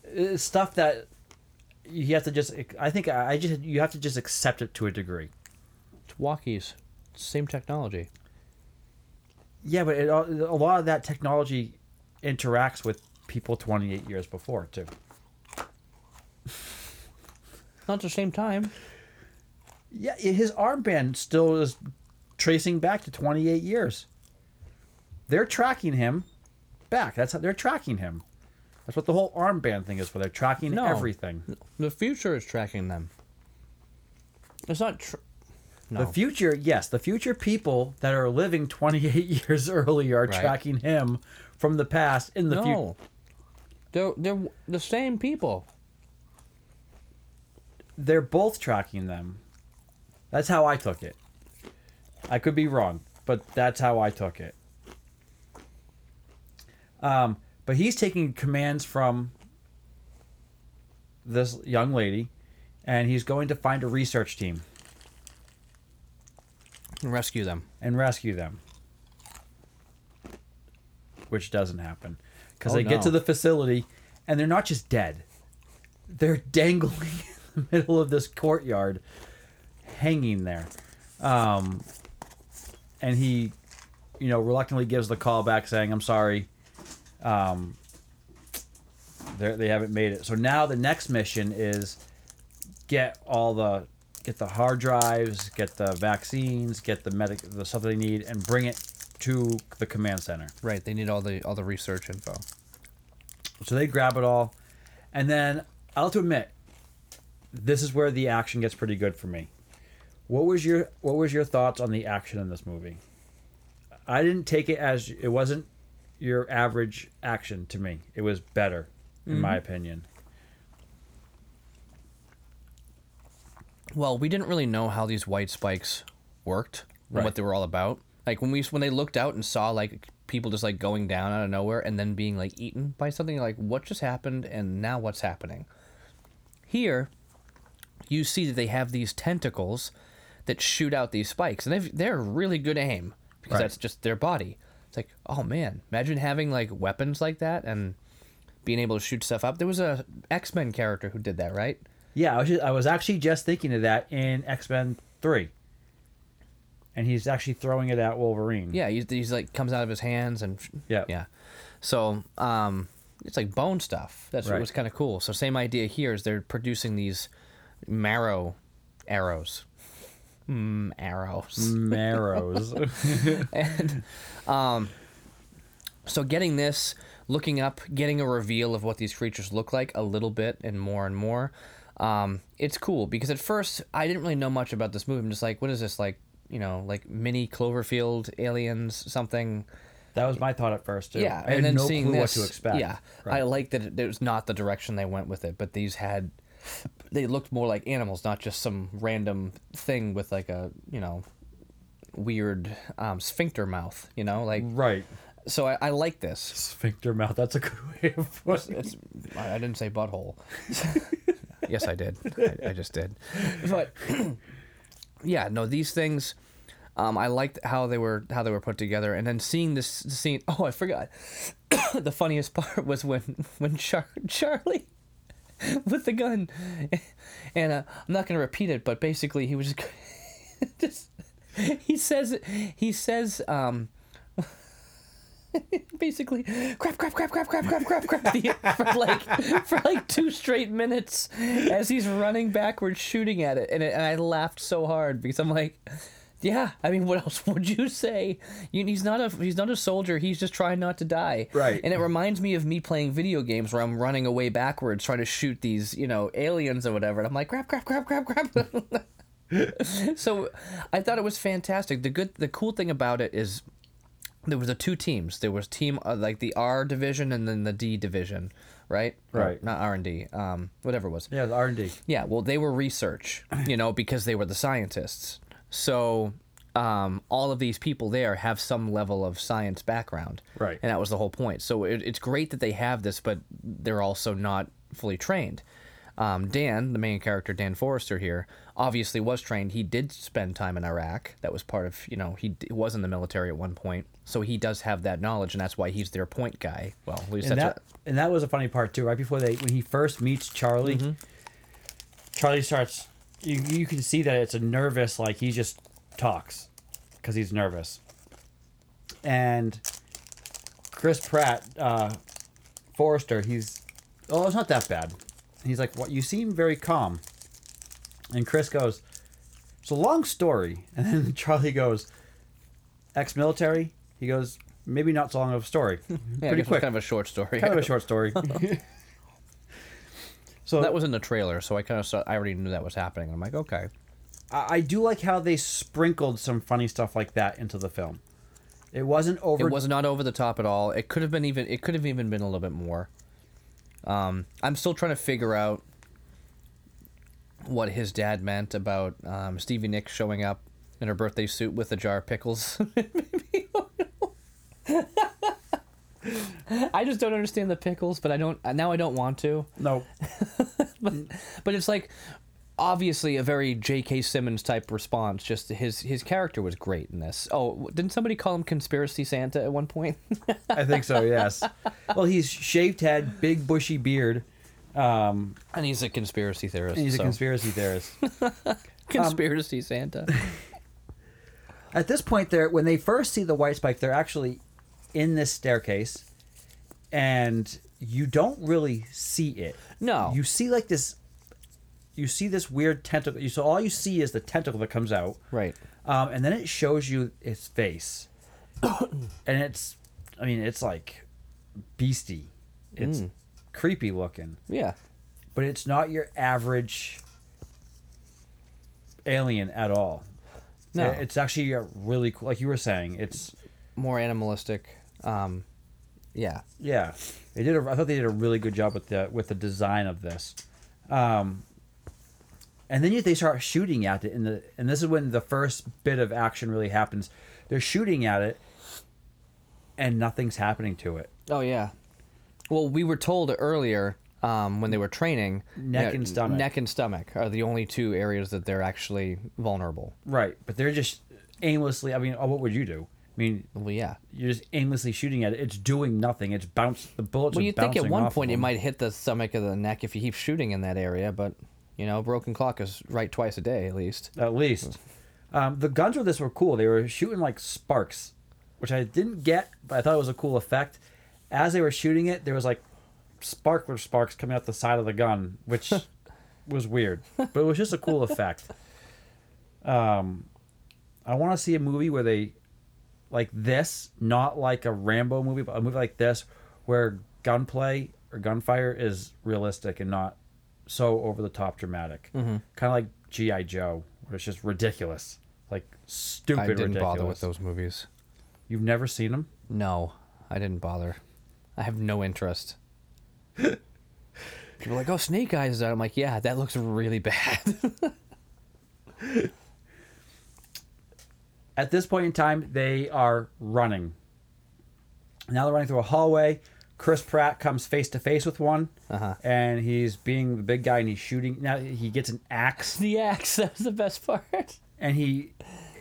It's stuff that you have to just. I think I just you have to just accept it to a degree. It's walkies. Same technology. Yeah, but it, a lot of that technology interacts with people 28 years before too. Not the same time. Yeah, his armband still is tracing back to 28 years. They're tracking him back. That's how they're tracking him. That's what the whole armband thing is for. They're tracking No. everything. The future is tracking them. It's not. Tr- no. The future, yes, the future people that are living 28 years early are Right. tracking him from the past in the future. They're they're the same people. They're both tracking them. That's how I took it. I could be wrong, but that's how I took it. Um, but he's taking commands from this young lady, and he's going to find a research team and Rescue them. and rescue them. Which doesn't happen. Because Oh, they get to the facility, and they're not just dead, they're dangling in the middle of this courtyard, hanging there. Um, and he, you know, reluctantly gives the call back saying, I'm sorry. Um, They're, haven't made it. So now the next mission is get all the get the hard drives, get the vaccines, get the medic the stuff they need, and bring it to the command center. Right. They need all the all the research info. So they grab it all, and then I'll have to admit, this is where the action gets pretty good for me. What was your What was your thoughts on the action in this movie? I didn't take it as it wasn't your average action to me. It was better, in my mm-hmm. opinion. Well, we didn't really know how these white spikes worked and Right. what they were all about. Like when we when they looked out and saw like people just like going down out of nowhere and then being like eaten by something like what just happened and now what's happening. Here, you see that they have these tentacles that shoot out these spikes and they've, they're really good aim because Right. that's just their body. It's like, oh man, imagine having like weapons like that and being able to shoot stuff up. There was a X Men character who did that, right? Yeah, I was, just, I was actually just thinking of that in X Men Three, and he's actually throwing it at Wolverine. Yeah, he's, he's like comes out of his hands and Yeah. yeah. So um, it's like bone stuff. That's what was kind of cool. So same idea here is they're producing these marrow arrows. Mm, arrows. Marrows. and um, so getting this, looking up, getting a reveal of what these creatures look like a little bit and more and more. Um, it's cool because at first I didn't really know much about this movie. I'm just like, what is this like? You know, like mini Cloverfield aliens, something. that was my thought at first. Too. Yeah, I and then no seeing clue this, what to expect. Yeah, right. I like that it was not the direction they went with it, but these had they looked more like animals, not just some random thing with like a you know weird um, sphincter mouth. You know, like right. so I, I like this. Sphincter mouth. That's a good way of putting it. It's I I didn't say butthole. yes, I did. I, I just did. But yeah, no, these things. Um, I liked how they were how they were put together, and then seeing this scene. Oh, I forgot. the funniest part was when when Char- Charlie with the gun, and uh, I'm not gonna repeat it, but basically he was just just he says he says um basically crap crap crap crap crap crap crap crap the- for like for like two straight minutes as he's running backwards shooting at it. And, it, and I laughed so hard because I'm like yeah I mean what else would you say you, he's not a he's not a soldier he's just trying not to die Right. and it reminds me of me playing video games where I'm running away backwards trying to shoot these you know aliens or whatever and I'm like grab, grab, grab, grab, crap so I thought it was fantastic the good the cool thing about it is there was the two teams. There was team uh, like the R division and then the D division, right? Or Right. not R and D. Um, whatever it was. Yeah, the R and D. Yeah. Well, they were research, you know, because they were the scientists. So um, all of these people there have some level of science background, Right. And that was the whole point. So it, it's great that they have this, but they're also not fully trained. Um, Dan, the main character, Dan Forrester here, obviously was trained. He did spend time in Iraq. That was part of, you know, he d- was in the military at one point. So he does have that knowledge, and that's why he's their point guy. Well, at least And that's that and that was a funny part too. Right before they when he first meets Charlie, Mm-hmm. Charlie starts. You you can see that it's a nervous like he just talks because he's nervous. And Chris Pratt, uh, Forrester, he's oh it's not that bad. He's like, what? You seem very calm. And Chris goes, it's a long story. And then Charlie goes, ex-military. He goes, maybe not so long of a story. Pretty guess it was quick. kind of a short story. kind of a short story. So that was in the trailer, so I kind of saw, I already knew that was happening. I'm like, okay. I I do like how they sprinkled some funny stuff like that into the film. It wasn't over. It was not over the top at all. It could have been even. It could have even been a little bit more. Um, I'm still trying to figure out what his dad meant about um, Stevie Nicks showing up in her birthday suit with a jar of pickles. I just don't understand the pickles, but I don't now. I don't want to. no. But but it's like obviously a very J.K. Simmons type response. Just his his character was great in this. Oh, didn't somebody call him conspiracy Santa at one point? I think so. Yes. Well, he's shaved head, big bushy beard. Um, and he's a conspiracy theorist. he's so. a conspiracy theorist. conspiracy Santa. At this point, they're when they first see the white spike, they're actually in this staircase, and you don't really see it. No. You see like this. You see this weird tentacle. You so all you see is the tentacle that comes out, Right. um, and then it shows you its face, and it's, I mean, it's like beastie. It's Mm. creepy looking, Yeah. but it's not your average alien at all. No. It's actually a really cool. Like you were saying, it's More animalistic. Um, yeah. Yeah, they did. A, I thought they did a really good job with the with the design of this. Um, and then you, they start shooting at it, and the and this is when the first bit of action really happens. They're shooting at it, and nothing's happening to it. Oh yeah. Well, we were told earlier um, when they were training, Neck you and stomach. Neck and stomach are the only two areas that they're actually vulnerable. Right, but they're just aimlessly. I mean, oh, what would you do? I mean, Well, yeah. you're just aimlessly shooting at it. It's doing nothing. It's bounce. The bullets. Well, you'd think at one point it might hit the stomach of the neck if you keep shooting in that area, but you know, broken clock is right twice a day at least. at least. Um, the guns with this were cool. They were shooting like sparks, which I didn't get, but I thought it was a cool effect. As they were shooting it, there was like sparkler sparks coming out the side of the gun, which was weird, but it was just a cool effect. Um, I want to see a movie where they like this, not like a Rambo movie, but a movie like this where gunplay or gunfire is realistic and not so over the top dramatic. Mm-hmm. Kind of like GI Joe, where it's just ridiculous, like stupid I didn't ridiculous. bother with those movies. You've never seen them? No, I didn't bother. I have no interest. People are like, "Oh, Snake Eyes is out." I'm like, "Yeah, that looks really bad." At this point in time, they are running. Now they're running through a hallway. Chris Pratt comes face to face with one, Uh-huh. and he's being the big guy, and he's shooting. Now he gets an axe, the axe. That was the best part. and he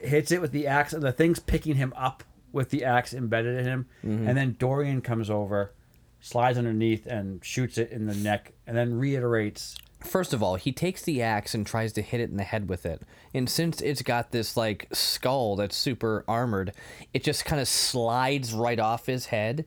hits it with the axe, and the thing's picking him up with the axe embedded in him. And then Dorian comes over, slides underneath, and shoots it in the neck, and then reiterates. First of all, he takes the axe and tries to hit it in the head with it. And since it's got this like skull that's super armored, it just kind of slides right off his head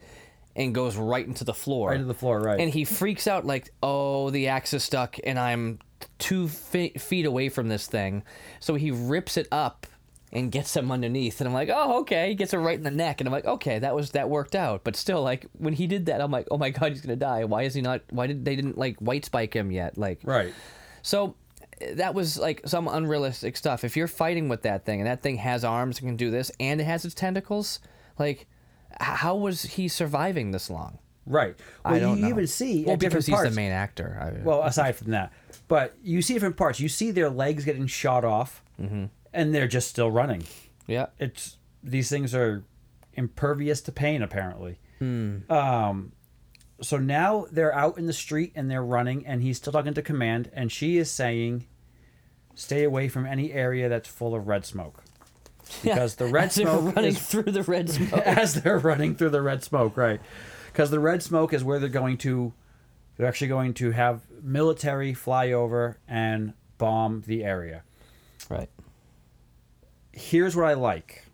and goes right into the floor. Right to the floor, right. And he freaks out like, "Oh, the axe is stuck and I'm 2 fe- feet away from this thing." So he rips it up and gets him underneath and I'm like, "Oh, okay." He gets it right in the neck and I'm like, "Okay, that was that worked out." But still like when he did that, I'm like, "Oh my god, he's going to die. Why is he not why did they didn't like white spike him yet?" Like Right. so that was like some unrealistic stuff. If you're fighting with that thing and that thing has arms and can do this and it has its tentacles, like how was he surviving this long? Right. Well, I don't you know. even see well because he's parts. the main actor. I, Well, aside from that, but you see different parts. You see their legs getting shot off, Mm-hmm. And they're just still running. yeah, It's these things are impervious to pain, apparently. Hmm. Um, so now they're out in the street and they're running, and he's still talking to command, and she is saying, "Stay away from any area that's full of red smoke." Because the red As they're smoke running is through the red smoke. as they're running through the red smoke, right? Because the red smoke is where they're going to, they're actually going to have military fly over and bomb the area. right. Here's what I like.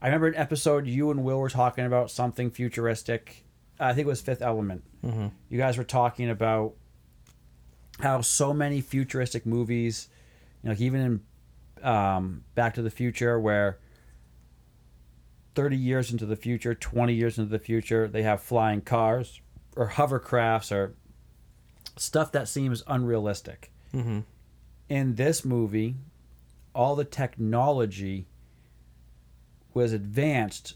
I remember an episode you and Will were talking about something futuristic. I think it was Fifth Element. Mm-hmm. You guys were talking about how so many futuristic movies, you know, like even in um, Back to the Future, where 30 years into the future, 20 years into the future, they have flying cars or hovercrafts or stuff that seems unrealistic. Mm-hmm. In this movie, all the technology was advanced,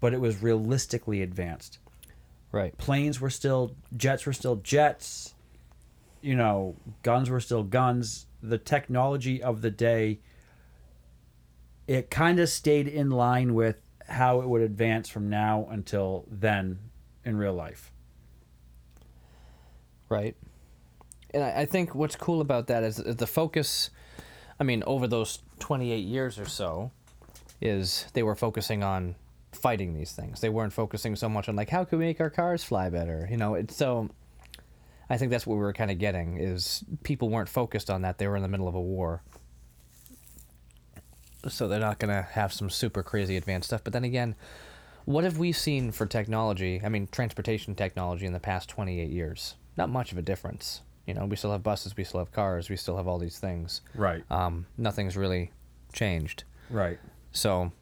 but it was realistically advanced Right. planes were still jets were still jets you know guns were still guns the technology of the day it kind of stayed in line with how it would advance from now until then in real life Right. And I, I think what's cool about that is, is the focus. I mean, over those 28 years or so, is they were focusing on fighting these things. They weren't focusing so much on like how can we make our cars fly better. You know, it's so. I think that's what we were kind of getting is people weren't focused on that. They were in the middle of a war. So they're not gonna have some super crazy advanced stuff. But then again, What have we seen for technology? I mean, transportation technology in the past 28 years? Not much of a difference. You know, we still have buses, we still have cars, we still have all these things. Right. Um, nothing's really changed. Right. So,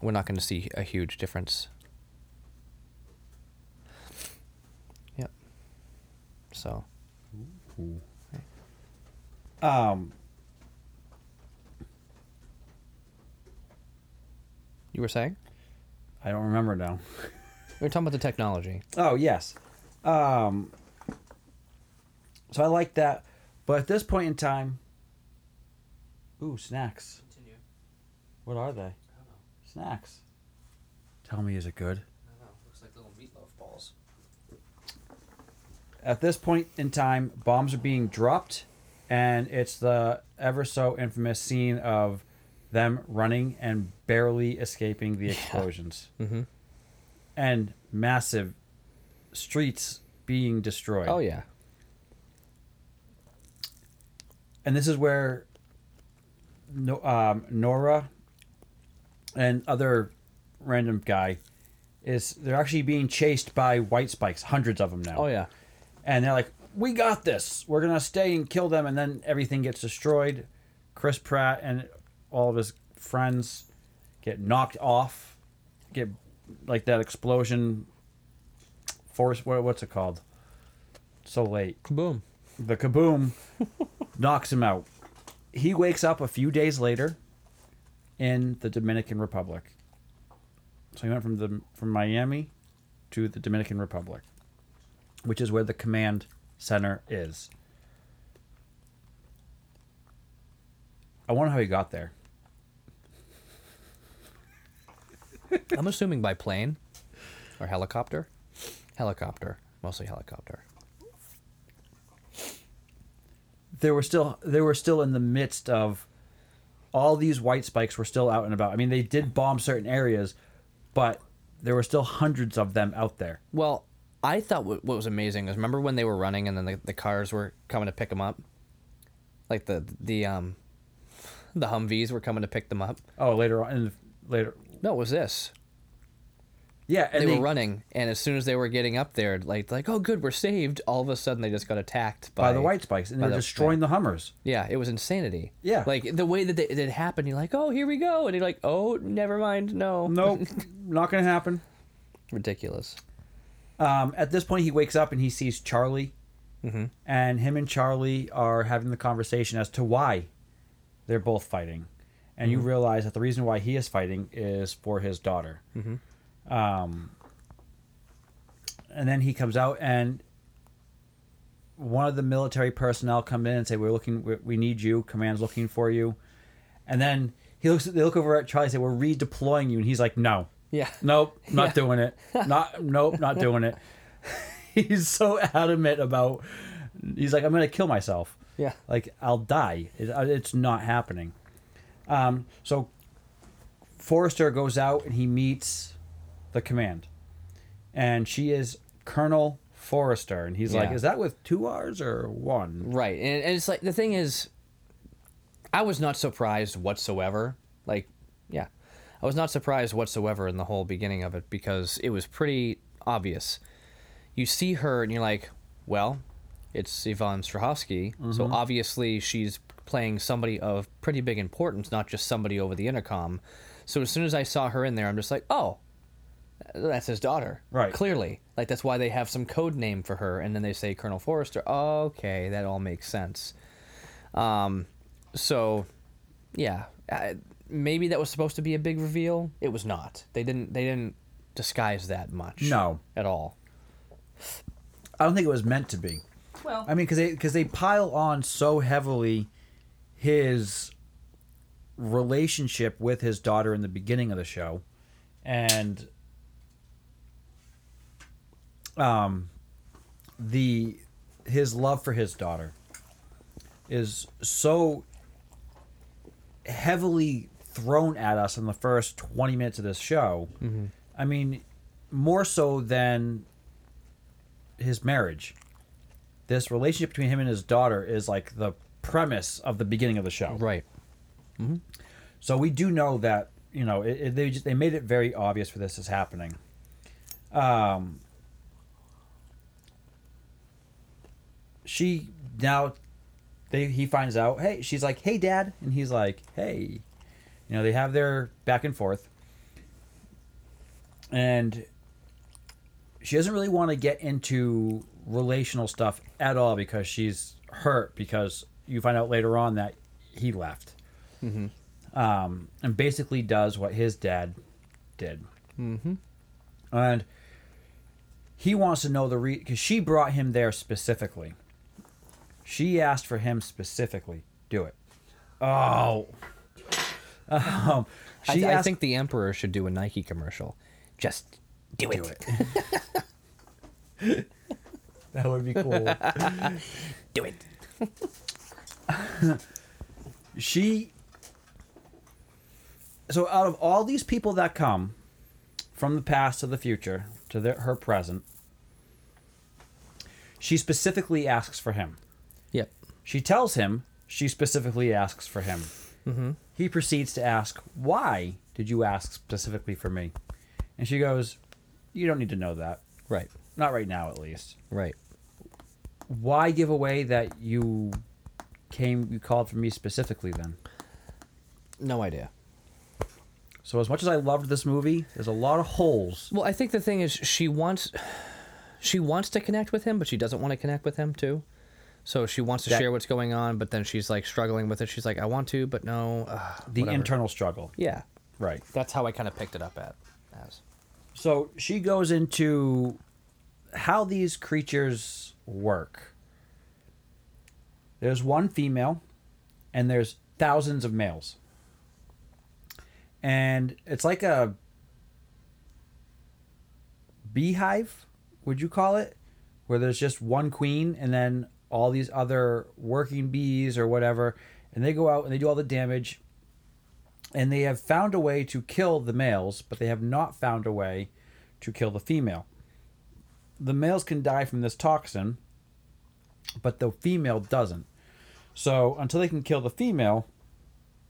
we're not going to see a huge difference. Yep. So, Um. you were saying? I don't remember now. We were talking about the technology. Oh yes. Um. So I like that, but at this point in time. Ooh, snacks. Continue. What are they? Snacks. Tell me, is it good? I don't know. Looks like little meatloaf balls. At this point in time, bombs are being dropped, and it's the ever so infamous scene of them running and barely escaping the Yeah. explosions, Mm-hmm. and massive streets being destroyed. Oh yeah. And this is where no, um, Nora and other random guy is they're actually being chased by white spikes, hundreds of them now. Oh yeah. And they're like, "We got this. We're gonna stay and kill them." And then everything gets destroyed. Chris Pratt and all of his friends get knocked off. Get like that explosion. Force. What, what's it called? So late Boom. the kaboom knocks him out. He wakes up a few days later in the Dominican Republic. So he went from the from Miami to the Dominican Republic, which is where the command center is. I wonder how he got there. I'm assuming by plane or helicopter. Helicopter, mostly helicopter. They were still they were still in the midst of all these white spikes were still out and about. I mean, they did bomb certain areas, but there were still hundreds of them out there. Well, I thought what, what was amazing is remember when they were running and then the, the cars were coming to pick them up, like the the um, the Humvees were coming to pick them up. Oh, later on, in the, later, No, it was this. Yeah, and they, they, were running, and as soon as they were getting up there, like like oh good, we're saved. All of a sudden, they just got attacked by, by the white spikes, and they're the- destroying the Hummers. Yeah, it was insanity. Yeah. like the way that they, that it happened, you're like, oh, here we go, and you're like, oh, never mind, no, Nope, not gonna happen. ridiculous. Um, at this point, he wakes up and he sees Charlie, Mm-hmm. and him and Charlie are having the conversation as to why they're both fighting, and you realize that the reason why he is fighting is for his daughter. Mhm. Um, and then he comes out and one of the military personnel come in and say, "We're looking. We, we need you. Command's looking for you." And then he looks. They look over at Charlie and say, "We're redeploying you," and he's like, "No." Yeah, Nope, not Yeah. doing it. Not nope, not doing it. He's so adamant about. He's like, I'm gonna kill myself. yeah, Like I'll die. It, uh, it's not happening. Um, so Forrester goes out and he meets the command, and she is Colonel Forrester, and he's like, Yeah. "Is that with two R's or one?" right. And, and it's like the thing is, I was not surprised whatsoever. Like, yeah, I was not surprised whatsoever in the whole beginning of it because it was pretty obvious. You see her and you're like, well, it's Yvonne Strahovski, so mm-hmm. obviously she's playing somebody of pretty big importance, not just somebody over the intercom. So as soon as I saw her in there, I'm just like, oh, that's his daughter. Right. Clearly. Like, that's why they have some code name for her, and then they say Colonel Forrester. Okay, that all makes sense. Um, so, yeah, uh, maybe that was supposed to be a big reveal. It was not. They didn't. They didn't disguise that much. No. at all. I don't think it was meant to be. Well, I mean, because they because they pile on so heavily his relationship with his daughter in the beginning of the show, and um, the his love for his daughter is so heavily thrown at us in the first 20 minutes of this show. I mean, more so than his marriage. This relationship between him and his daughter is like the premise of the beginning of the show. right. So we do know that you know, it, it, they just they made it very obvious for this is happening. Um, she now, they he finds out. Hey, she's like, "Hey, Dad," and he's like, "Hey," you know, they have their back and forth, and she doesn't really want to get into relational stuff at all because she's hurt because you find out later on that he left. Um, and basically does what his dad did. Mm-hmm. and he wants to know the re because she brought him there specifically she asked for him specifically do it oh um, I, she I asked think the Emperor should do a Nike commercial. Just do it. do it that would be cool Do it. she so out of all these people that come from the past to the future to the, her present she specifically asks for him. She tells him she specifically asks for him Mm-hmm. he proceeds to ask why did you ask specifically for me and she goes you don't need to know that Right. not right now at least Right. why give away that you came you called for me specifically then No idea. So as much as I loved this movie, there's a lot of holes. Well, I think the thing is she wants she wants to connect with him, but she doesn't want to connect with him too. So she wants to That- share what's going on, but then she's like struggling with it. She's like, I want to, but no. Uh, The whatever. internal struggle. Yeah, Right. that's how I kind of picked it up at as. So she goes into how these creatures work. There's one female and there's thousands of males. And it's like a beehive, would you call it? Where there's just one queen and then all these other working bees or whatever, and they go out and they do all the damage. And they have found a way to kill the males, but they have not found a way to kill the female. The males can die from this toxin, but the female doesn't. So until they can kill the female,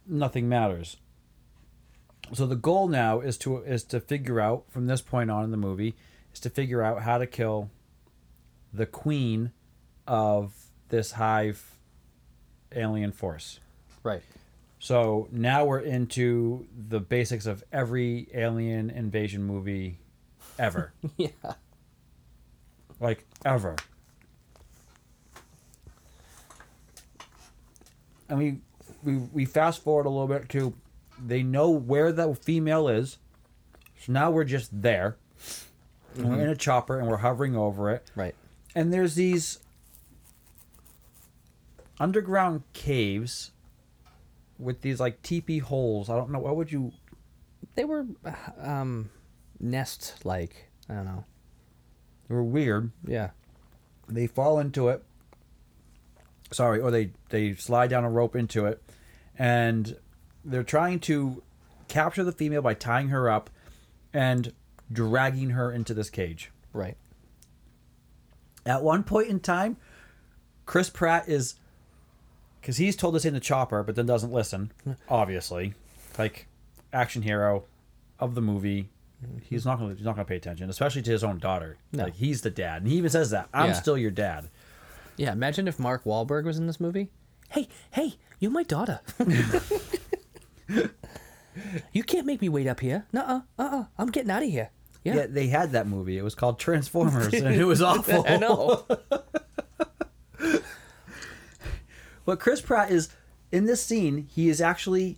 nothing matters. So the goal now is to is to figure out from this point on in the movie is to figure out how to kill the queen of this hive alien force. Right. So now we're into the basics of every alien invasion movie ever. Yeah. like ever. And we we we fast forward a little bit to they know where the female is. So now we're just there. And we're mm-hmm. in a chopper and we're hovering over it. Right. And there's these underground caves with these like teepee holes. I don't know what would you They were um nest like. I don't know. they were weird. Yeah. they fall into it sorry or they they slide down a rope into it and they're trying to capture the female by tying her up and dragging her into this cage Right. at one point in time chris pratt is because he's told to stay in the chopper but then doesn't listen obviously like action hero of the movie he's not gonna he's not gonna pay attention especially to his own daughter No. like he's the dad and he even says that i'm Yeah. still your dad Yeah. Imagine if Mark Wahlberg was in this movie. Hey, hey, you're my daughter. you can't make me wait up here. Nuh-uh. Uh-uh. I'm getting out of here. Yeah. Yeah, they had that movie. It was called Transformers, and it was awful. I know. But Chris Pratt is in this scene. He is actually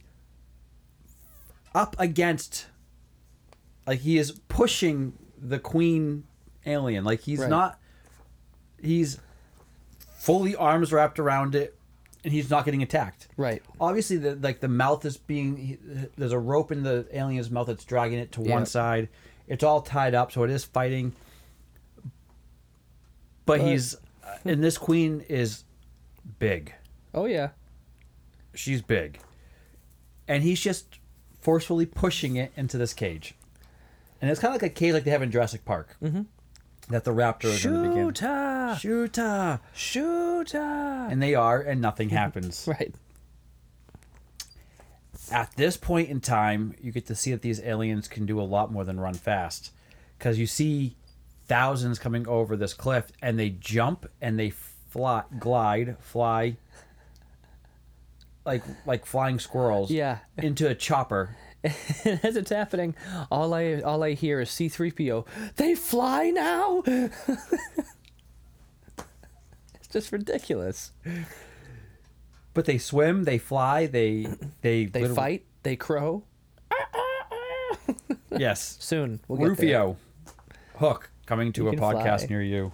up against, like he is pushing the Queen alien. Like he's Right. not. He's fully arms wrapped around it, and he's not getting attacked. right. Obviously, the like the mouth is being. he- There's a rope in the alien's mouth that's dragging it to one side. It's all tied up, so it is fighting. But But- he's, uh, and this queen is big. Oh yeah. She's big, and he's just forcefully pushing it into this cage. And it's kind of like a cage like they have in Jurassic Park. Mm-hmm. That the raptor is going to begin. Shooter. Shooter. Shooter. And they are, and nothing happens. Right. at this point in time, you get to see that these aliens can do a lot more than run fast, because you see thousands coming over this cliff, and they jump and they fly, glide, fly, like like flying squirrels, Yeah. into a chopper. As it's happening, all I all I hear is C3PO. They fly now. it's just ridiculous. But they swim, they fly, they they They literally- fight. They crow. Yes, Soon we'll get there. Rufio, Hook coming to You a podcast fly. near you.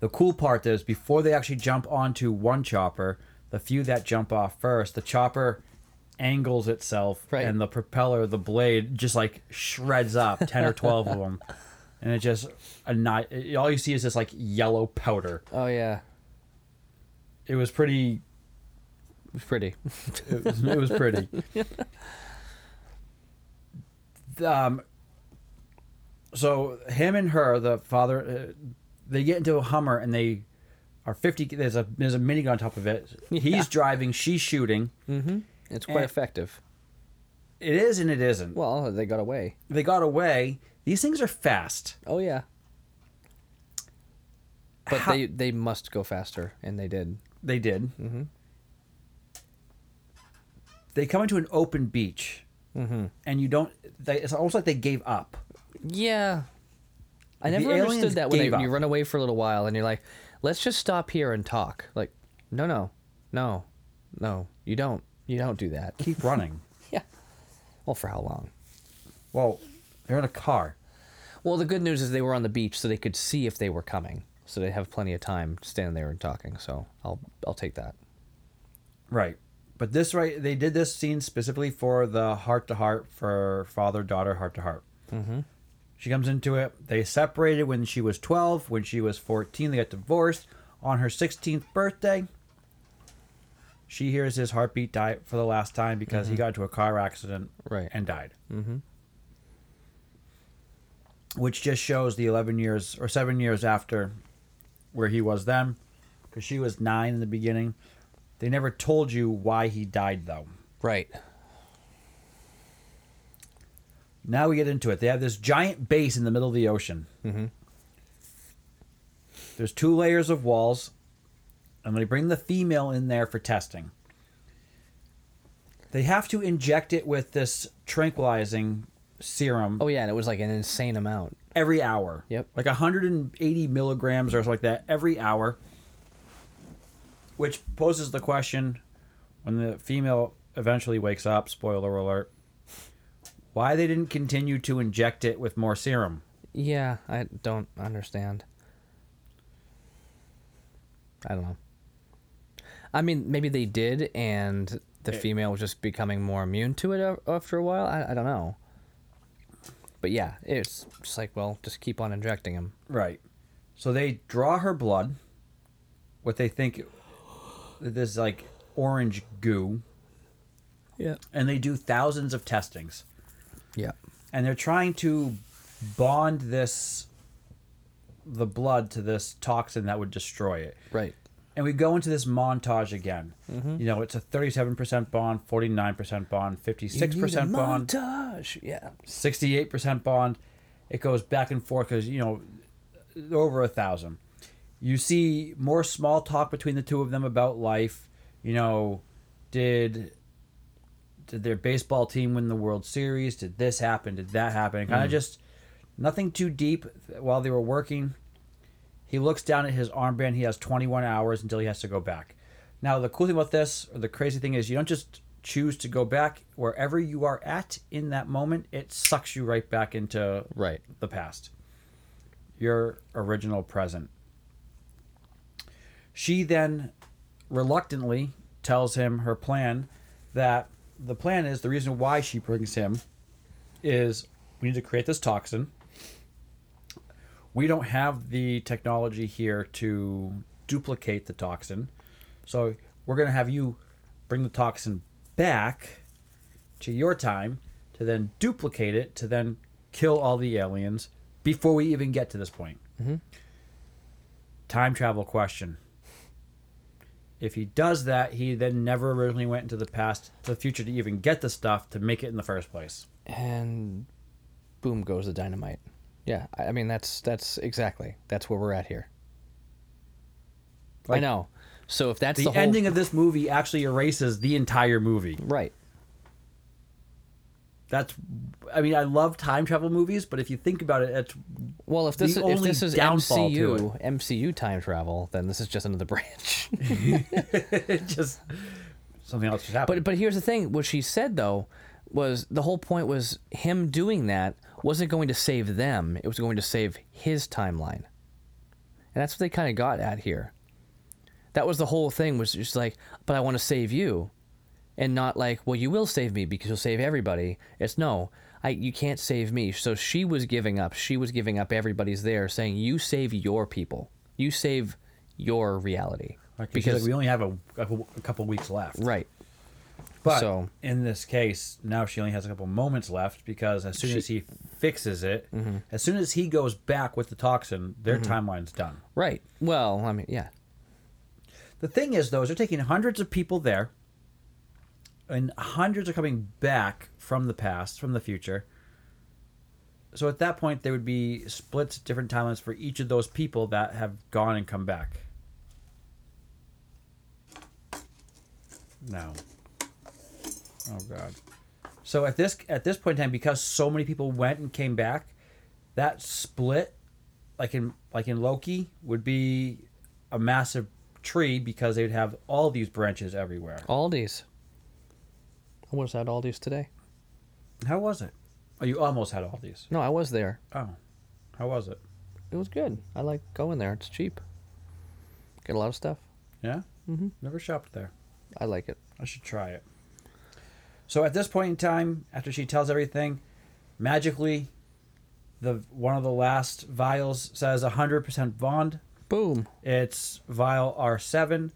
The cool part is before they actually jump onto one chopper, the few that jump off first, the chopper angles itself Right. and the propeller, the blade just like shreds up 10 or 12 of them. And it just a night all you see is this like yellow powder. Oh yeah, It was pretty it was pretty. it was, it was pretty. um, so him and her, the father, uh, they get into a Hummer and they are fifty. There's a there's a minigun on top of it. Yeah. He's driving, she's shooting. mm-hmm. It's quite effective. It is and it isn't. Well, they got away. They got away. These things are fast. Oh yeah. But How- they they must go faster, and they did. They did. Mm-hmm. They come into an open beach, Mm-hmm. and you don't. They, it's almost like they gave up. Yeah. I never understood that when, they, when you run away for a little while and you're like, let's just stop here and talk. Like, no, no, no, no, you don't. You don't do that. Keep running. Yeah. Well, for how long? well, they're in a car. Well, the good news is they were on the beach, so they could see if they were coming. So they have plenty of time standing there and talking. So I'll I'll take that. Right. But this right they did this scene specifically for the heart to heart for father daughter heart to heart. Mm-hmm. She comes into it. They separated when she was 12. When she was 14, they got divorced. On her 16th birthday, she hears his heartbeat die for the last time because he got into a car accident Right. and died. Mm-hmm. Which just shows the 11 years or 7 years after where he was then because she was 9 in the beginning. They never told you why he died though. Right. Now we get into it. They have this giant base in the middle of the ocean. Mm-hmm. There's two layers of walls, and they bring the female in there for testing. They have to inject it with this tranquilizing serum Oh yeah, and it was like an insane amount. every hour. Yep. Like 180 milligrams or something like that every hour. Which poses the question when the female eventually wakes up, spoiler alert, why they didn't continue to inject it with more serum. Yeah, I don't understand. I don't know. I mean, maybe they did, and the It- female was just becoming more immune to it after a while. I, I don't know. But yeah, it's just like, well, just keep on injecting him. Right. So they draw her blood, what they think this like orange goo, Yeah. and they do thousands of testings. Yeah. And they're trying to bond this the blood to this toxin that would destroy it. Right. And we go into this montage again. Mm-hmm. You know, it's a 37% bond, 49% bond, 56% bond, Montage. Yeah. 68% bond. It goes back and forth because, you know, over a thousand. You see more small talk between the two of them about life. You know, did did their baseball team win the World Series? Did this happen? Did that happen? Kind of hmm. just nothing too deep while they were working. He looks down at his armband. He has 21 hours until he has to go back. Now, the cool thing about this, or the crazy thing is, you don't just choose to go back. Wherever you are at in that moment, it sucks you right back into Right. the past. Your original present. She then reluctantly tells him her plan that the plan is the reason why she brings him is we need to create this toxin. We don't have the technology here to duplicate the toxin. So we're going to have you bring the toxin back to your time to then duplicate it to then kill all the aliens before we even get to this point. Mhm. Time travel question. If he does that, he then never originally went into the past to the future to even get the stuff to make it in the first place. and boom goes the dynamite. Yeah, I mean that's that's exactly that's where we're at here. I know. So if that's The, the, whole ending of this movie actually erases the entire movie. right, That's, I mean, I love time travel movies, but if you think about it, it's well if this is, if this is MCU MCU time travel, then this is just another branch. just something else just happened. But but here's the thing: what she said though was the whole point was him doing that wasn't going to save them; it was going to save his timeline, and that's what they kind of got at here. That was the whole thing was just like, but I want to save you, and not like, well, you will save me because you'll save everybody. It's no, I you can't save me. So she was giving up. She was giving up. Everybody's there saying, you save your people, you save your reality, Like, because because we only have a, a, couple weeks left. right. But So- in this case, now she only has a couple moments left because as soon as he fixes it, Mm-hmm. as soon as he goes back with the toxin, their timeline's done. Right. Well, I mean, yeah. The thing is, though, is they're taking hundreds of people there, and hundreds are coming back from the past, from the future. So at that point, there would be splits, different timelines for each of those people that have gone and come back. No. Oh God. So at this at this point in time, because so many people went and came back, that split, like in like in Loki, would be a massive tree because they'd have all these branches everywhere. Aldi's. I was at Aldi's today. How was it? Oh, you almost had all these. No, I was there. Oh, how was it? It was good. I like going there. It's cheap. Get a lot of stuff. Yeah. Mm-hmm. Never shopped there. I like it. I should try it. So at this point in time, after she tells everything, magically, the one of the last vials says 100% bond. Boom. It's vial R7.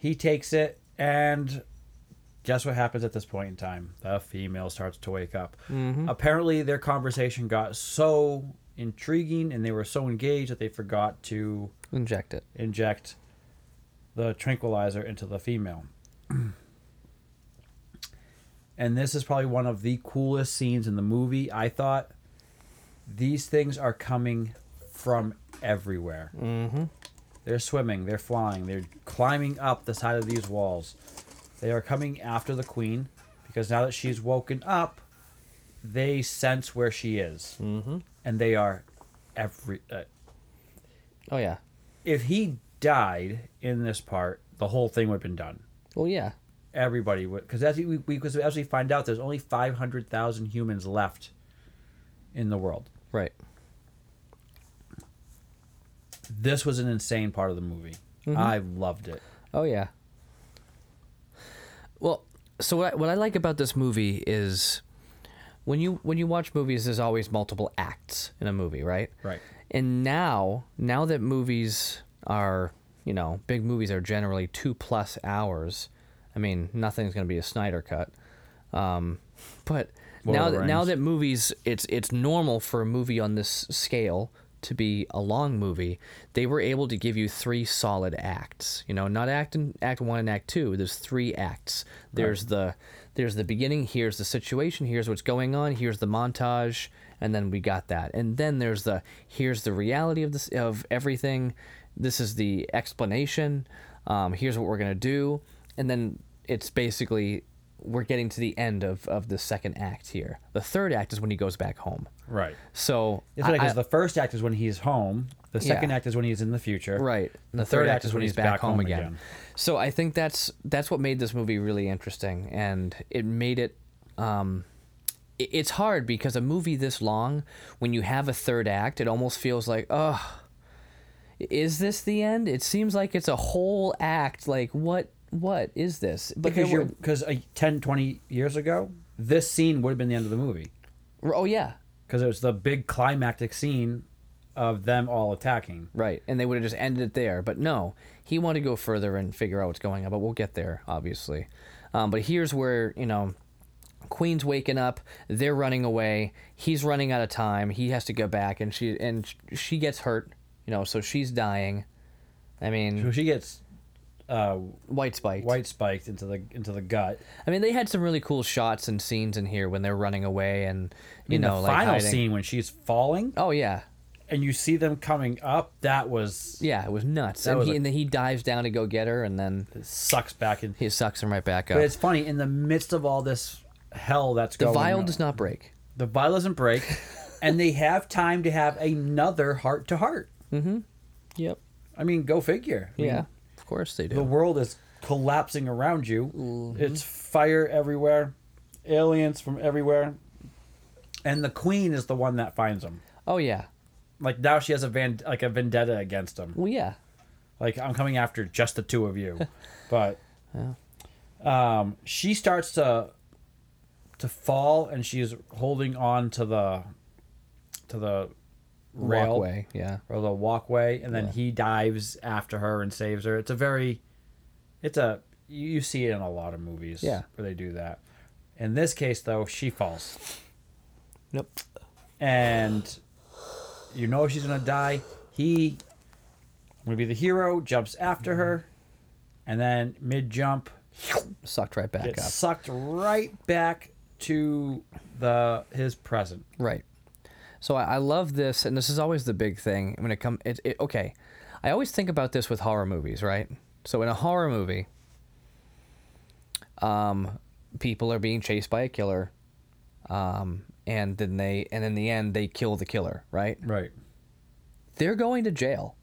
He takes it, and guess what happens at this point in time? The female starts to wake up. Mm-hmm. Apparently, their conversation got so intriguing and they were so engaged that they forgot to Inject it. inject the tranquilizer into the female. and this is probably one of the coolest scenes in the movie. I thought these things are coming from everywhere. Mm-hmm. They're swimming, they're flying, they're climbing up the side of these walls. They are coming after the queen because now that she's woken up, they sense where she is. Mm-hmm. And they are every. Uh, Oh yeah. if he died in this part, the whole thing would have been done. Well, yeah. Everybody would, because as we because as we find out, there's only five hundred thousand humans left in the world. Right. This was an insane part of the movie. I loved it. Oh yeah. Well, so what I, what I like about this movie is when you when you watch movies, there's always multiple acts in a movie, right? Right. And now, now that movies are, you know, big movies are generally two plus hours. I mean, nothing's going to be a Snyder cut. Um, but Lord now that now that movies, it's it's normal for a movie on this scale to be a long movie. They were able to give you three solid acts. You know, not act in act one and act two. There's three acts. There's the there's the beginning. Here's the situation. Here's what's going on. Here's the montage, and then we got that. And then there's the here's the reality of this of everything. This is the explanation. Um, here's what we're gonna do, and then it's basically we're getting to the end of, of the second act here. The third act is when he goes back home. Right. So It's like I- 'cause the first act is when he's home. The second Yeah. act is when he's in the future. Right. And the, third, act is when he's back, home, again. again. So I think that's that's what made this movie really interesting, and it made it. Um, it- it's hard because a movie this long, when you have a third act, it almost feels like, oh, is this the end? It seems like it's a whole act. Like what? What is this? But Because you're because uh, 10, 20 years ago, this scene would have been the end of the movie oh yeah, because it was the big climactic scene of them all attacking. Right, and they would have just ended it there. But no, he wanted to go further and figure out what's going on. But we'll get there, obviously. Um, but here's where you know, Queen's waking up. They're running away. He's running out of time. He has to go back, and she and she gets hurt. You know, so she's dying. I mean, So she gets uh, White spiked. white spiked into the into the gut. I mean, they had some really cool shots and scenes in here when they're running away and you In know, the like final hiding. scene when she's falling Oh yeah, and you see them coming up, that was yeah, it was nuts. And, was he, a- and then he dives down to go get her, and then sucks back in. he sucks him right back up. But it's funny in the midst of all this hell that's the going The vial on. does not break. the vial doesn't break, and they have time to have another heart to heart. Mm-hmm. Yep. I mean, go figure. I mean, Yeah, of course they do. the world is collapsing around you. Mm-hmm. It's fire everywhere, aliens from everywhere, and the queen is the one that finds them. oh yeah. Like now, she has a van like a vendetta against them. Well yeah. Like I'm coming after just the two of you, but um, she starts to to fall, and she's holding on to the to the rail Walkway. Yeah. or the walkway, and then Yeah. he dives after her and saves her. It's a very, it's a you, see it in a lot of movies. Yeah. where they do that. In this case, though, she falls, Nope. and you know she's gonna die. He, gonna be the hero, jumps after mm-hmm. her, and then mid jump Sucked right back up. sucked right back to the his present. Right. So I, I love this, and this is always the big thing when it comes. It, it okay. I always think about this with horror movies, right? So in a horror movie, um, people are being chased by a killer, um, and then they, and in the end, they kill the killer, right? Right. They're going to jail.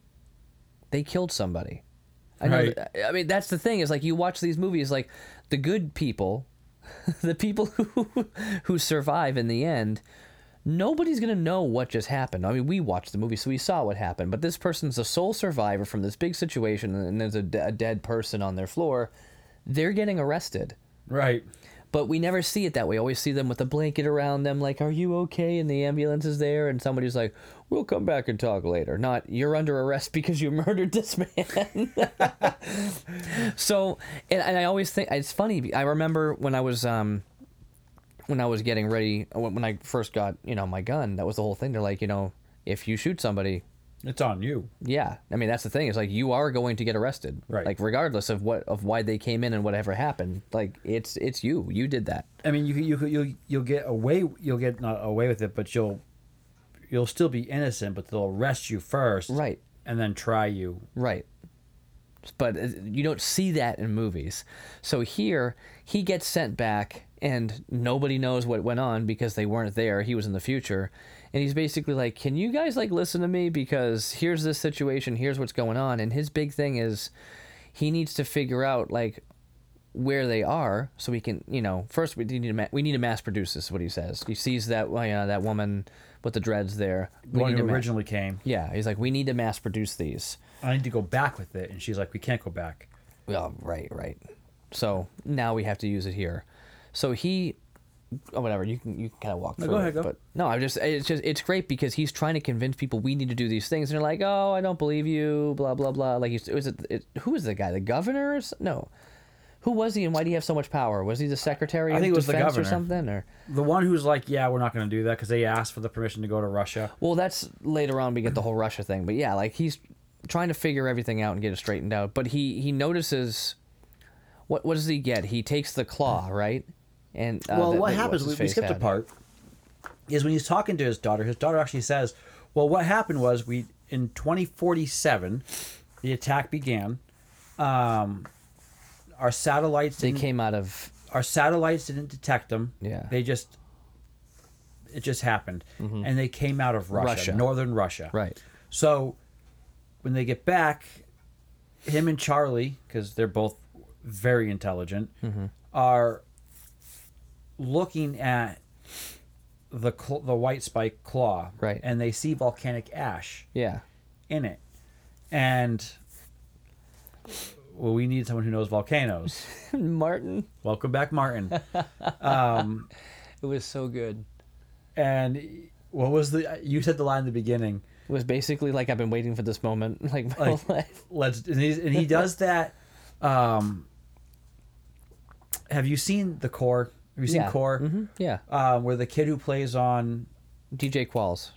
They killed somebody. I know. Right. that- I mean, that's the thing is like you watch these movies, like the good people, the people who who survive in the end. Nobody's gonna know what just happened. I mean, we watched the movie, so we saw what happened. But this person's a sole survivor from this big situation, and there's a, dead person on their floor. They're getting arrested, Right. but we never see it that way. Always see them with a blanket around them, like, "Are you okay?" And the ambulance is there, and somebody's like, "We'll come back and talk later." Not, "You're under arrest because you murdered this man." so, and, and I always think it's funny. I remember when I was um, when I was getting ready when I first got you know my gun. That was the whole thing. They're like, you know, if you shoot somebody, It's on you. yeah. I mean, that's the thing. It's like you are going to get arrested, Right. Like regardless of what of why they came in and whatever happened. Like it's it's you. You did that. I mean, you you you'll you'll get away you'll get not away with it, but you'll you'll still be innocent, but they'll arrest you first, Right. and then try you. Right. But uh, you don't see that in movies. So here, he gets sent back, and nobody knows what went on because they weren't there. He was in the future. And he's basically like, Can you guys, like, listen to me? Because here's this situation, here's what's going on. And his big thing is he needs to figure out, like, where they are so we can, you know, first we need to, ma- we need to mass produce this, is what he says. He sees that, well, yeah, that woman with the dreads there. The one who ma- originally came. yeah, he's like, We need to mass produce these. I need to go back with it, and she's like, "We can't go back." Well, right, right. So now we have to use it here. So he, oh, whatever. You can you can kind of walk No, through go it, ahead, go. But no, I just it's just it's great because he's trying to convince people we need to do these things, and they're like, oh, I don't believe you, blah blah blah. Like, he's, was it, it who was the guy? The governor? No, who was he, and why do you have so much power? Was he the secretary? I of think it was the Defense or something, or The one who's like, "Yeah, we're not going to do that" because they asked for the permission to go to Russia. Well, that's later on we get the whole Russia thing, but yeah, like he's trying to figure everything out and get it straightened out. But he he notices what what does he get? He takes the claw, right? And uh, well, that- what that- happens? We, we skipped a part. Is when he's talking to his daughter. His daughter actually says, "Well, what happened was we in 2047, the attack began. Um, our satellites They came out of our satellites didn't detect them. Yeah. they just it just happened, and they came out of Russia, Russia. northern Russia. right. So when they get back, him and Charlie, because they're both very intelligent, Mm-hmm. are looking at the cl- the white spike claw, Right. And they see volcanic ash Yeah. in it, and well, we need someone who knows volcanoes. Martin, Welcome back, Martin. um, it was so good. and what was the you said the line in the beginning? It was basically like I've been waiting for this moment, like my Like- whole life. let's and, he's, and he does that um have you seen the core have you seen yeah. core hmm Yeah. um where the kid who plays on DJ Qualls.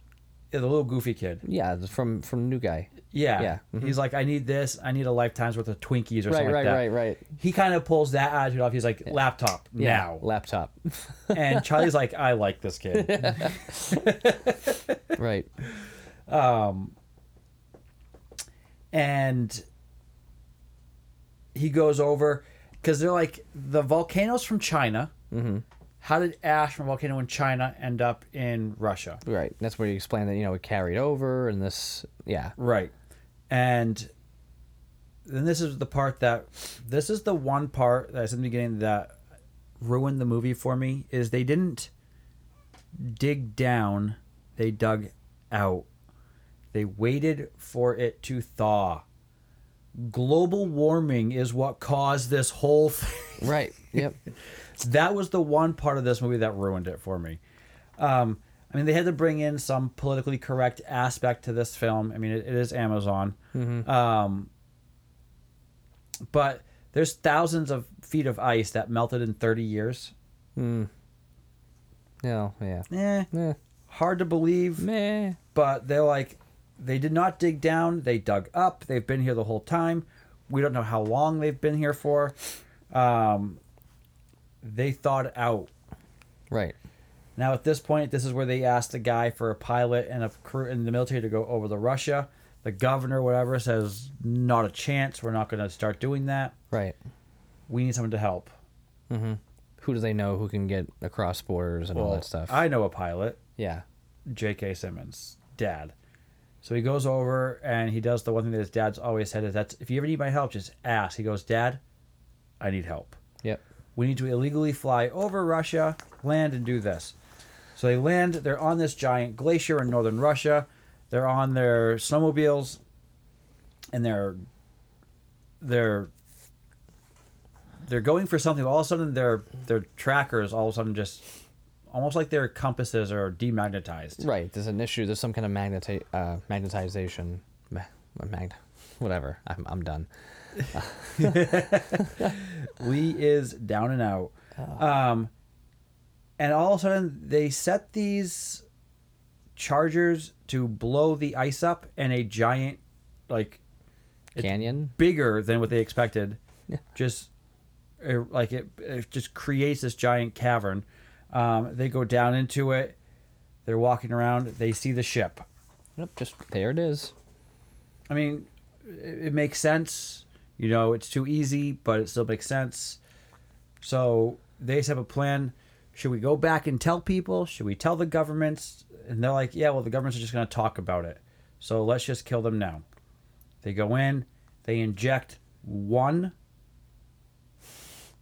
the little goofy kid. Yeah, from from New Guy. Yeah. Yeah, mhm. He's like, I need this. I need a lifetime's worth of Twinkies or Right, something right, like that. right, right. Right. He kind of pulls that attitude off. He's like, laptop Yeah, now. laptop. and Charlie's like, I like this kid. right. and he goes over because they're like the volcanoes from China. Mm-hmm. How did ash from a volcano in China end up in Russia? Right. That's where you explain that you know it carried over and this. Yeah. Right. And then this is the part that this is the one part that's in the beginning that ruined the movie for me is they didn't dig down, they dug out. They waited for it to thaw. Global warming is what caused this whole thing. Right. Yep. that was the one part of this movie that ruined it for me. Um, I mean, they had to bring in some politically correct aspect to this film. I mean, it, it is Amazon. Um, but there's thousands of feet of ice that melted in 30 years. No. Yeah. Eh, Eh. hard to believe, Meh. but they're like, they did not dig down. They dug up. They've been here the whole time. We don't know how long they've been here for. Um, they thought it out. Right. Now, at this point, this is where they asked the guy for a pilot and a crew in the military to go over to Russia. The governor, whatever, says, not a chance. We're not going to start doing that. Right. We need someone to help. Mm-hmm. Who do they know who can get across borders and all that stuff? I know a pilot, yeah. J.K. Simmons, dad. So he goes over and he does the one thing that his dad's always said is that's if you ever need my help, just ask. He goes, Dad, I need help. Yep. We need to illegally fly over Russia, land and do this. So they land, they're on this giant glacier in northern Russia. They're on their snowmobiles and they're they're they're going for something, all of a sudden their their trackers all of a sudden just almost like their compasses are demagnetized. Right. There's an issue. There's some kind of magneti- uh, magnetization. Ma- mag- whatever. I'm, I'm done. Lee is down and out. Um, and all of a sudden, they set these chargers to blow the ice up in a giant, like, Canyon. bigger than what they expected. Yeah. Just uh, like it, it just creates this giant cavern. Um, they go down into it. They're walking around. They see the ship. Yep. Just there it is. I mean, it, it makes sense. You know, it's too easy, but it still makes sense. So they have a plan. Should we go back and tell people? Should we tell the governments? And they're like, yeah, well, the governments are just going to talk about it. So let's just kill them now. They go in, they inject one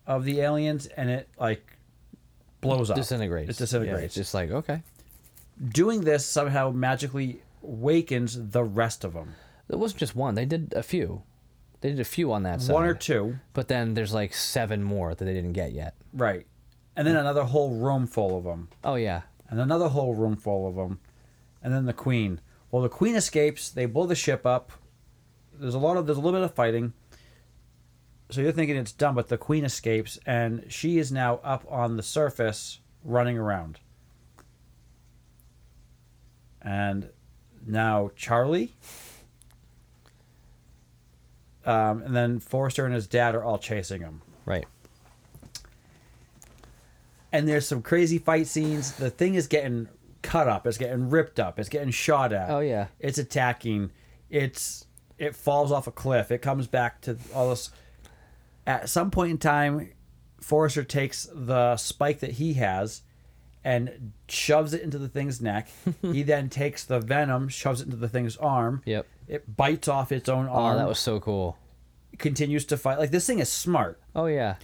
of the aliens, and it, like, blows up. Disintegrates. It disintegrates. Yeah, it's just like okay. Doing this somehow magically wakens the rest of them. It wasn't just one. They did a few. They did a few on that side. One or two. But then there's like seven more that they didn't get yet. Right. And then another whole room full of them. Oh yeah. And another whole room full of them. And then the queen. Well, the queen escapes. They blow the ship up. There's a lot of there's a little bit of fighting. So you're thinking it's done, but the queen escapes, and she is now up on the surface, running around. And now Charlie, um, and then Forrester and his dad are all chasing him. Right. and there's some crazy fight scenes. The thing is getting cut up. It's getting ripped up. It's getting shot at. Oh yeah. It's attacking. It's it falls off a cliff. It comes back to all this. At some point in time, Forrester takes the spike that he has and shoves it into the thing's neck. he then takes the venom, shoves it into the thing's arm. Yep. It bites off its own arm. Oh, that was so cool. continues to fight. Like this thing is smart. Oh yeah.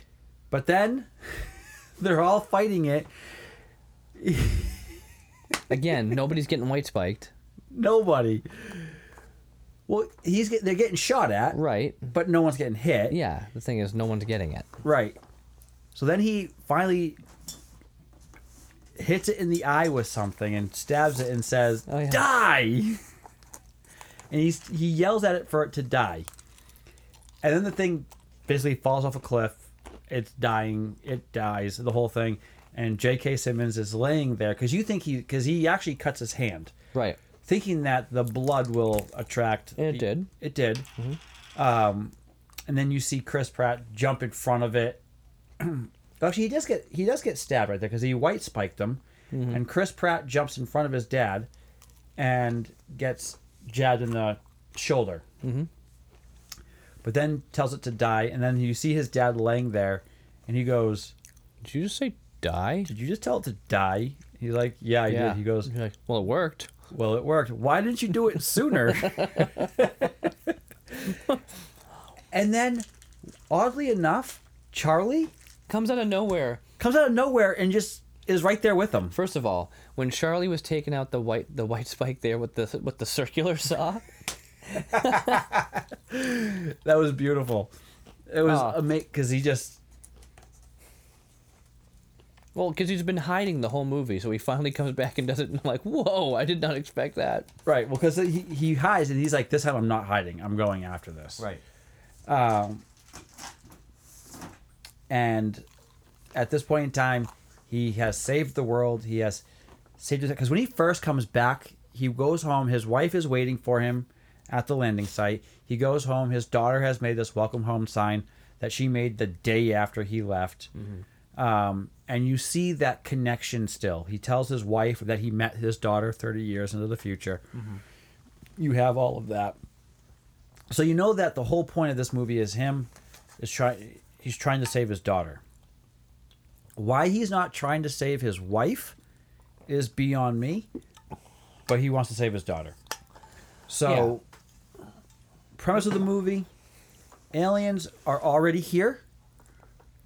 But then they're all fighting it. Again, nobody's getting white spiked. Nobody. Well, he's get, they're getting shot at, Right. but no one's getting hit. Yeah. The thing is, no one's getting it. Right. So then he finally hits it in the eye with something and stabs it and says, Oh, yeah. "Die!" And he's he yells at it for it to die. And then the thing basically falls off a cliff. It's dying. It dies. The whole thing. And J.K. Simmons is laying there because you think he because he actually cuts his hand Right. thinking that the blood will attract. And it did. It did. Um, and then you see Chris Pratt jump in front of it. Actually, he does get he does get stabbed right there because he white spiked him, and Chris Pratt jumps in front of his dad, and gets jabbed in the shoulder. Mm-hmm. But then tells it to die, and then you see his dad laying there, and he goes, Did you just say die? "Did you just tell it to die?" He's like, "Yeah, I did." He goes, like, well, it worked. "Well, it worked. Why didn't you do it sooner?" and then, oddly enough, Charlie Comes out of nowhere. comes out of nowhere and just is right there with them. First of all, when Charlie was taking out the white the white spike there with the with the circular saw, That was beautiful. It was Oh. amazing because he just well, because he's been hiding the whole movie, so he finally comes back and does it, and I'm like, whoa, I did not expect that. right well because he he hides and he's like, "This time I'm not hiding. I'm going after this." Right. Um, and at this point in time, he has saved the world. He has saved it because when he first comes back, he goes home. His wife is waiting for him at the landing site. He goes home. His daughter has made this welcome home sign that she made the day after he left. Um, and you see that connection still. He tells his wife that he met his daughter 30 years into the future. You have all of that. So you know that the whole point of this movie is him is trying he's trying to save his daughter. Why he's not trying to save his wife is beyond me, but he wants to save his daughter. So premise of the movie, aliens are already here.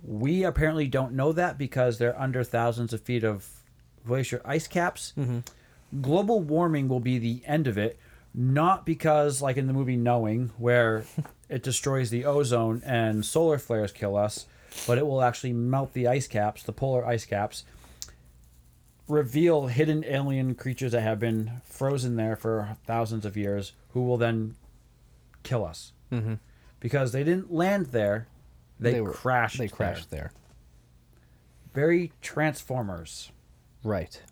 We apparently don't know that because they're under thousands of feet of glacier ice caps. Mm-hmm. Global warming will be the end of it, not because, like in the movie Knowing, where it destroys the ozone and solar flares kill us, but it will actually melt the ice caps, the polar ice caps, reveal hidden alien creatures that have been frozen there for thousands of years, who will then kill us. Mm-hmm. Because they didn't land there, they, were crashed. They there. crashed there. Very Transformers. Right.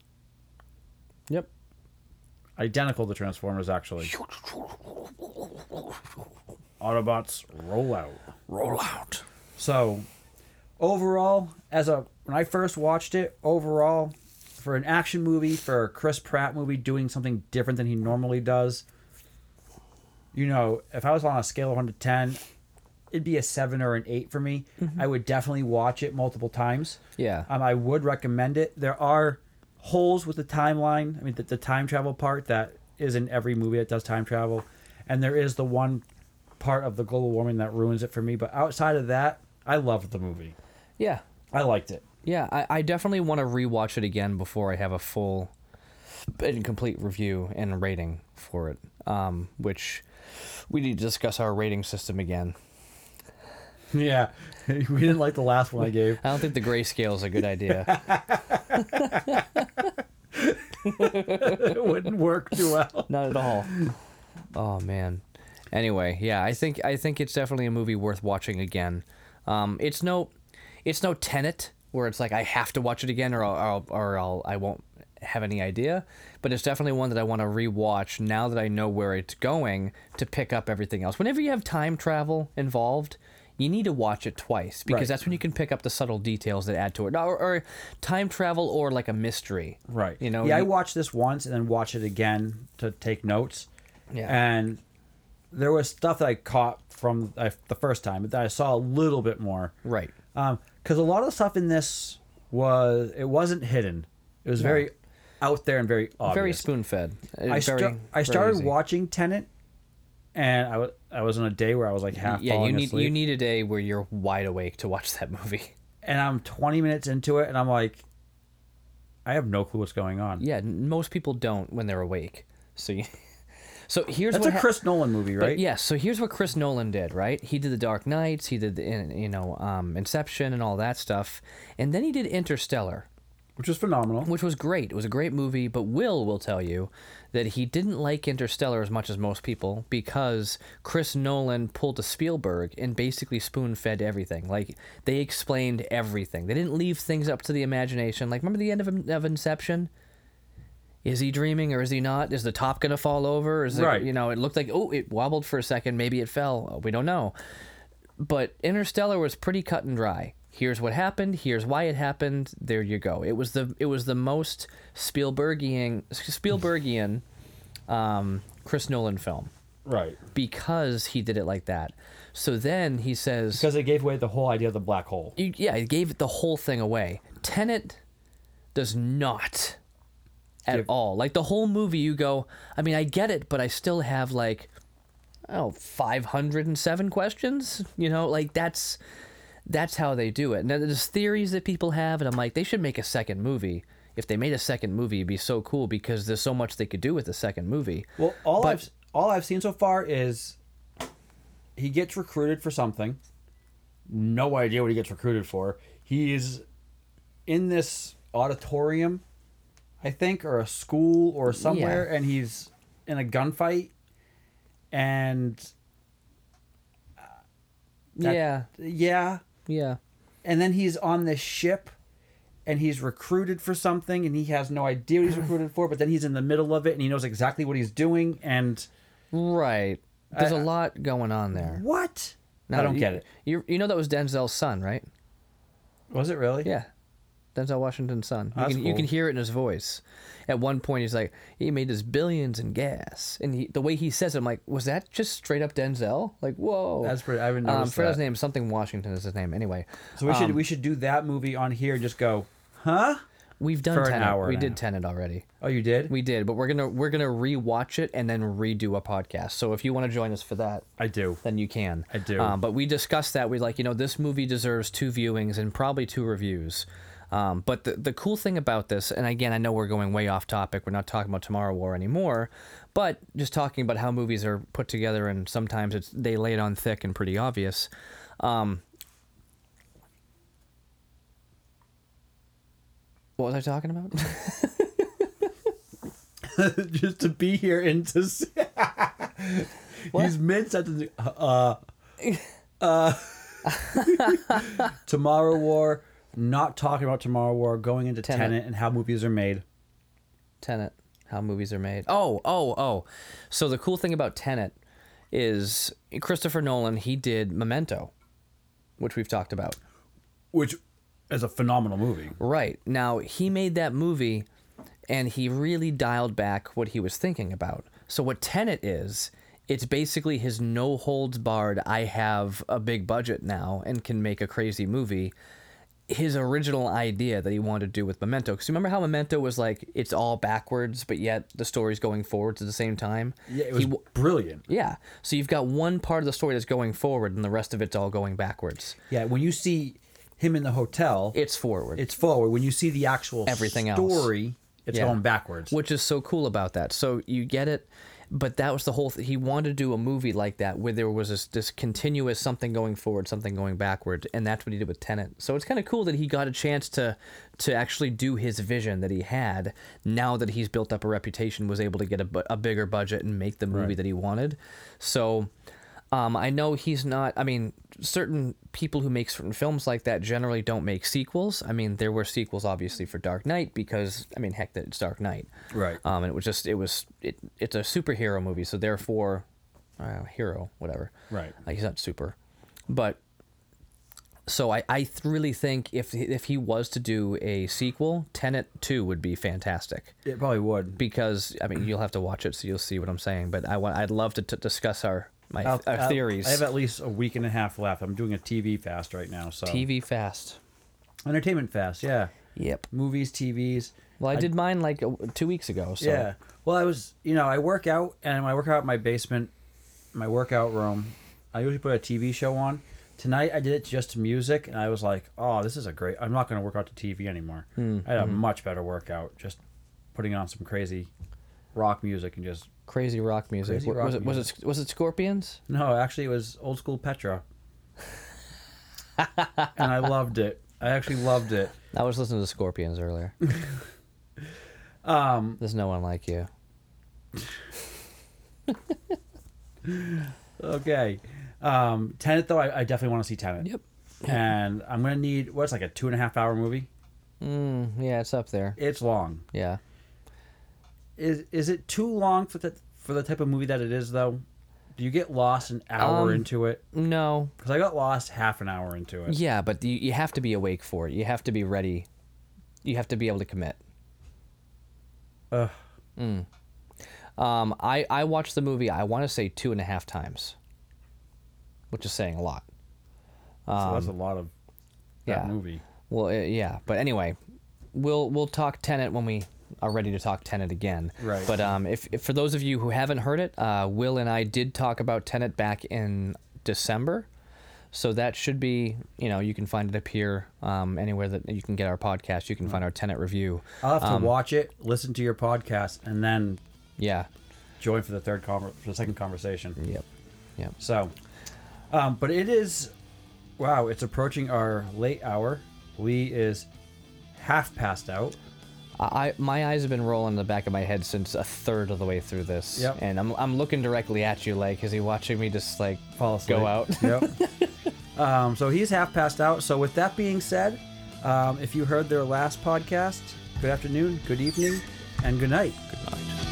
Yep. Identical to Transformers, actually. Autobots roll out. Roll out. So, overall, as a when I first watched it, overall, for an action movie, for a Chris Pratt movie doing something different than he normally does, you know, if I was on a scale of one to ten, it'd be a seven or an eight for me. I would definitely watch it multiple times. Yeah. Um, I would recommend it. There are holes with the timeline. I mean, the, the time travel part that is in every movie that does time travel, and there is the one part of the global warming that ruins it for me. But outside of that, I loved the movie. Yeah. I liked it. Yeah, I, I definitely want to rewatch it again before I have a full and complete review and rating for it. Um, which we need to discuss our rating system again. Yeah, we didn't like the last one I gave. I don't think the grayscale is a good idea. it wouldn't work too well. Not at all. Oh man. Anyway, yeah, I think I think it's definitely a movie worth watching again. Um, it's no, it's no Tenet where it's like I have to watch it again or I'll, I'll or I'll I won't have any idea. But it's definitely one that I want to rewatch now that I know where it's going to pick up everything else. Whenever you have time travel involved. You need to watch it twice because Right. that's when you can pick up the subtle details that add to it, or, or time travel, or like a mystery. Right. You know. Yeah, I you- watched this once and then watched it again to take notes. Yeah. And there was stuff that I caught from uh, the first time, that I saw a little bit more. right. because a lot of the stuff in this was it wasn't hidden. It was very out there and very obvious. Very spoon fed. I, sta- I started watching Tenet, and I was I was on a day where I was like half yeah, you need asleep, you need a day where you're wide awake to watch that movie. and I'm 20 minutes into it, and I'm like, I have no clue what's going on. Yeah, most people don't when they're awake. So you, so here's That's what a hap- Chris Nolan movie, right? yes, so here's what Chris Nolan did, right? He did The Dark Knights, he did the, you know um, Inception and all that stuff, and then he did Interstellar, which was phenomenal. which was great. It was a great movie, but Will will tell you that he didn't like Interstellar as much as most people because Chris Nolan pulled a Spielberg and basically spoon fed everything. Like they explained everything. They didn't leave things up to the imagination. Like remember the end of, of Inception? Is he dreaming or is he not? Is the top gonna fall over? Is it you know? It looked like oh, it wobbled for a second. Maybe it fell. We don't know. But Interstellar was pretty cut and dry. Here's what happened. Here's why it happened. There you go. It was the it was the most Spielbergian Spielbergian um, Chris Nolan film Right. because he did it like that. So then he says, Because it gave away the whole idea of the black hole. you- yeah, it gave the whole thing away. Tenet does not at Give- all. Like the whole movie, you go, I mean, I get it, but I still have like, oh, 507 questions. You know, like that's that's how they do it. Now there's theories that people have, and I'm like, they should make a second movie. If they made a second movie, it'd be so cool because there's so much they could do with the second movie. Well, all But- I've all I've seen so far is he gets recruited for something. No idea what he gets recruited for. He's in this auditorium, I think, or a school or somewhere, and he's in a gunfight. And uh, That- yeah, yeah, yeah. and then he's on this ship and he's recruited for something and he has no idea what he's recruited for but then he's in the middle of it and he knows exactly what he's doing and Right. There's a I- uh, lot going on there. what i don't you- get it You you know that was Denzel's son, right? was it really Yeah. Denzel Washington's son. You can you can hear it in his voice. At one point, he's like, "He made his billions in gas," and he, the way he says it, I'm like, "Was that just straight up Denzel?" Like, whoa. That's pretty- I haven't Um, noticed his that. name. Something Washington is his name. Anyway, so we should um, we should do that movie on here and just go huh we've done for an hour we did half. Tenet already. oh you did We did, but we're gonna we're gonna rewatch it and then redo a podcast. So if you want to join us for that, i do then you can. I do. Um, but we discussed that. We like, you know, this movie deserves two viewings and probably two reviews. Um, but the, the cool thing about this, and again, I know we're going way off topic. We're not talking about Tomorrow War anymore, but just talking about how movies are put together, and sometimes it's they lay it on thick and pretty obvious. Um, what was I talking about? just to be here and to see he's mid sentence uh uh tomorrow war not talking about tomorrow war going into Tenet. Tenet and how movies are made Tenet, how movies are made. Oh, oh, oh. So the cool thing about Tenet is Christopher Nolan, he did Memento, which we've talked about. which is a phenomenal movie Right. Now, he made that movie and he really dialed back what he was thinking about. So what Tenet is, it's basically his no holds barred I have a big budget now and can make a crazy movie. His original idea that he wanted to do with Memento. Because remember how Memento was like, it's all backwards, but yet the story's going forwards at the same time? yeah it was w- brilliant yeah. So you've got one part of the story that's going forward and the rest of it's all going backwards. yeah when you see him in the hotel It's forward. it's forward when you see the actual Everything else. story it's Yeah. going backwards which is so cool about that. So you get it, but that was the whole. Th- he wanted to do a movie like that where there was this, this continuous something going forward, something going backward, and that's what he did with Tenet. So it's kind of cool that he got a chance to to actually do his vision that he had. Now that he's built up a reputation, was able to get a, a bigger budget and make the movie Right. that he wanted. So. Um, I know he's not. I mean, certain people who make certain films like that generally don't make sequels. I mean, there were sequels obviously for Dark Knight because I mean, heck, that it's Dark Knight. Right. Um, and it was just it was it it's a superhero movie, so therefore, uh, hero whatever. Right. Like he's not super, but so I I really think if if he was to do a sequel, Tenet two would be fantastic it probably would because I mean you'll have to watch it so you'll see what I'm saying. But I want I'd love to t- discuss our my I'll- our I'll- theories. I have at least a week and a half left. I'm doing a TV fast right now, so TV fast. entertainment fast. Yeah, Yep. movies, TVs. Well, I, did mine like uh, two weeks ago. So Yeah. Well, I was, you know, I work out, and I work out in my basement, my workout room. I usually put a TV show on. Tonight I did it just to music, and I was like, "Oh, this is a great." I'm not going to work out to TV anymore. Hmm, I had a much better workout just putting on some crazy rock music and just. Crazy rock music. Crazy rock was it was it was it Scorpions? No, actually, it was old school Petra, and I loved it. I actually loved it. I was listening to Scorpions earlier. Um, There's no one like you. okay. Um, Tenet though, I, I definitely want to see Tenet. Yep. And I'm gonna need what's like a two and a half hour movie. Mm, yeah, it's up there. It's long. Yeah. Is is it too long for the for the type of movie that it is though? Do you get lost an hour Um, into it? No, Because I got lost half an hour into it. yeah, but you, you have to be awake for it. You have to be ready. You have to be able to commit. Ugh. Um, I I watched the movie. I want to say two and a half times, which is saying a lot. so that's a lot of that Um, yeah. movie. Well, uh, yeah, but anyway, we'll we'll talk Tenet when we are ready to talk Tenet again. Right. But um, if, if for those of you who haven't heard it, uh, Will and I did talk about Tenet back in December, so that should be you know you can find it up here um, anywhere that you can get our podcast. You can find our Tenet review. I'll have to Um, watch it, listen to your podcast, and then Yeah. join for the third conver- for the second conversation. Yep. Yep. So, um, but it is, wow, it's approaching our late hour. Lee is half passed out. I my eyes have been rolling in the back of my head since a third of the way through this. Yep. And I'm I'm looking directly at you, like, is he watching me just like Fall asleep. go out? Yep. um, so he's half passed out. So with that being said, um, if you heard their last podcast, good afternoon, good evening, and good night. Good night.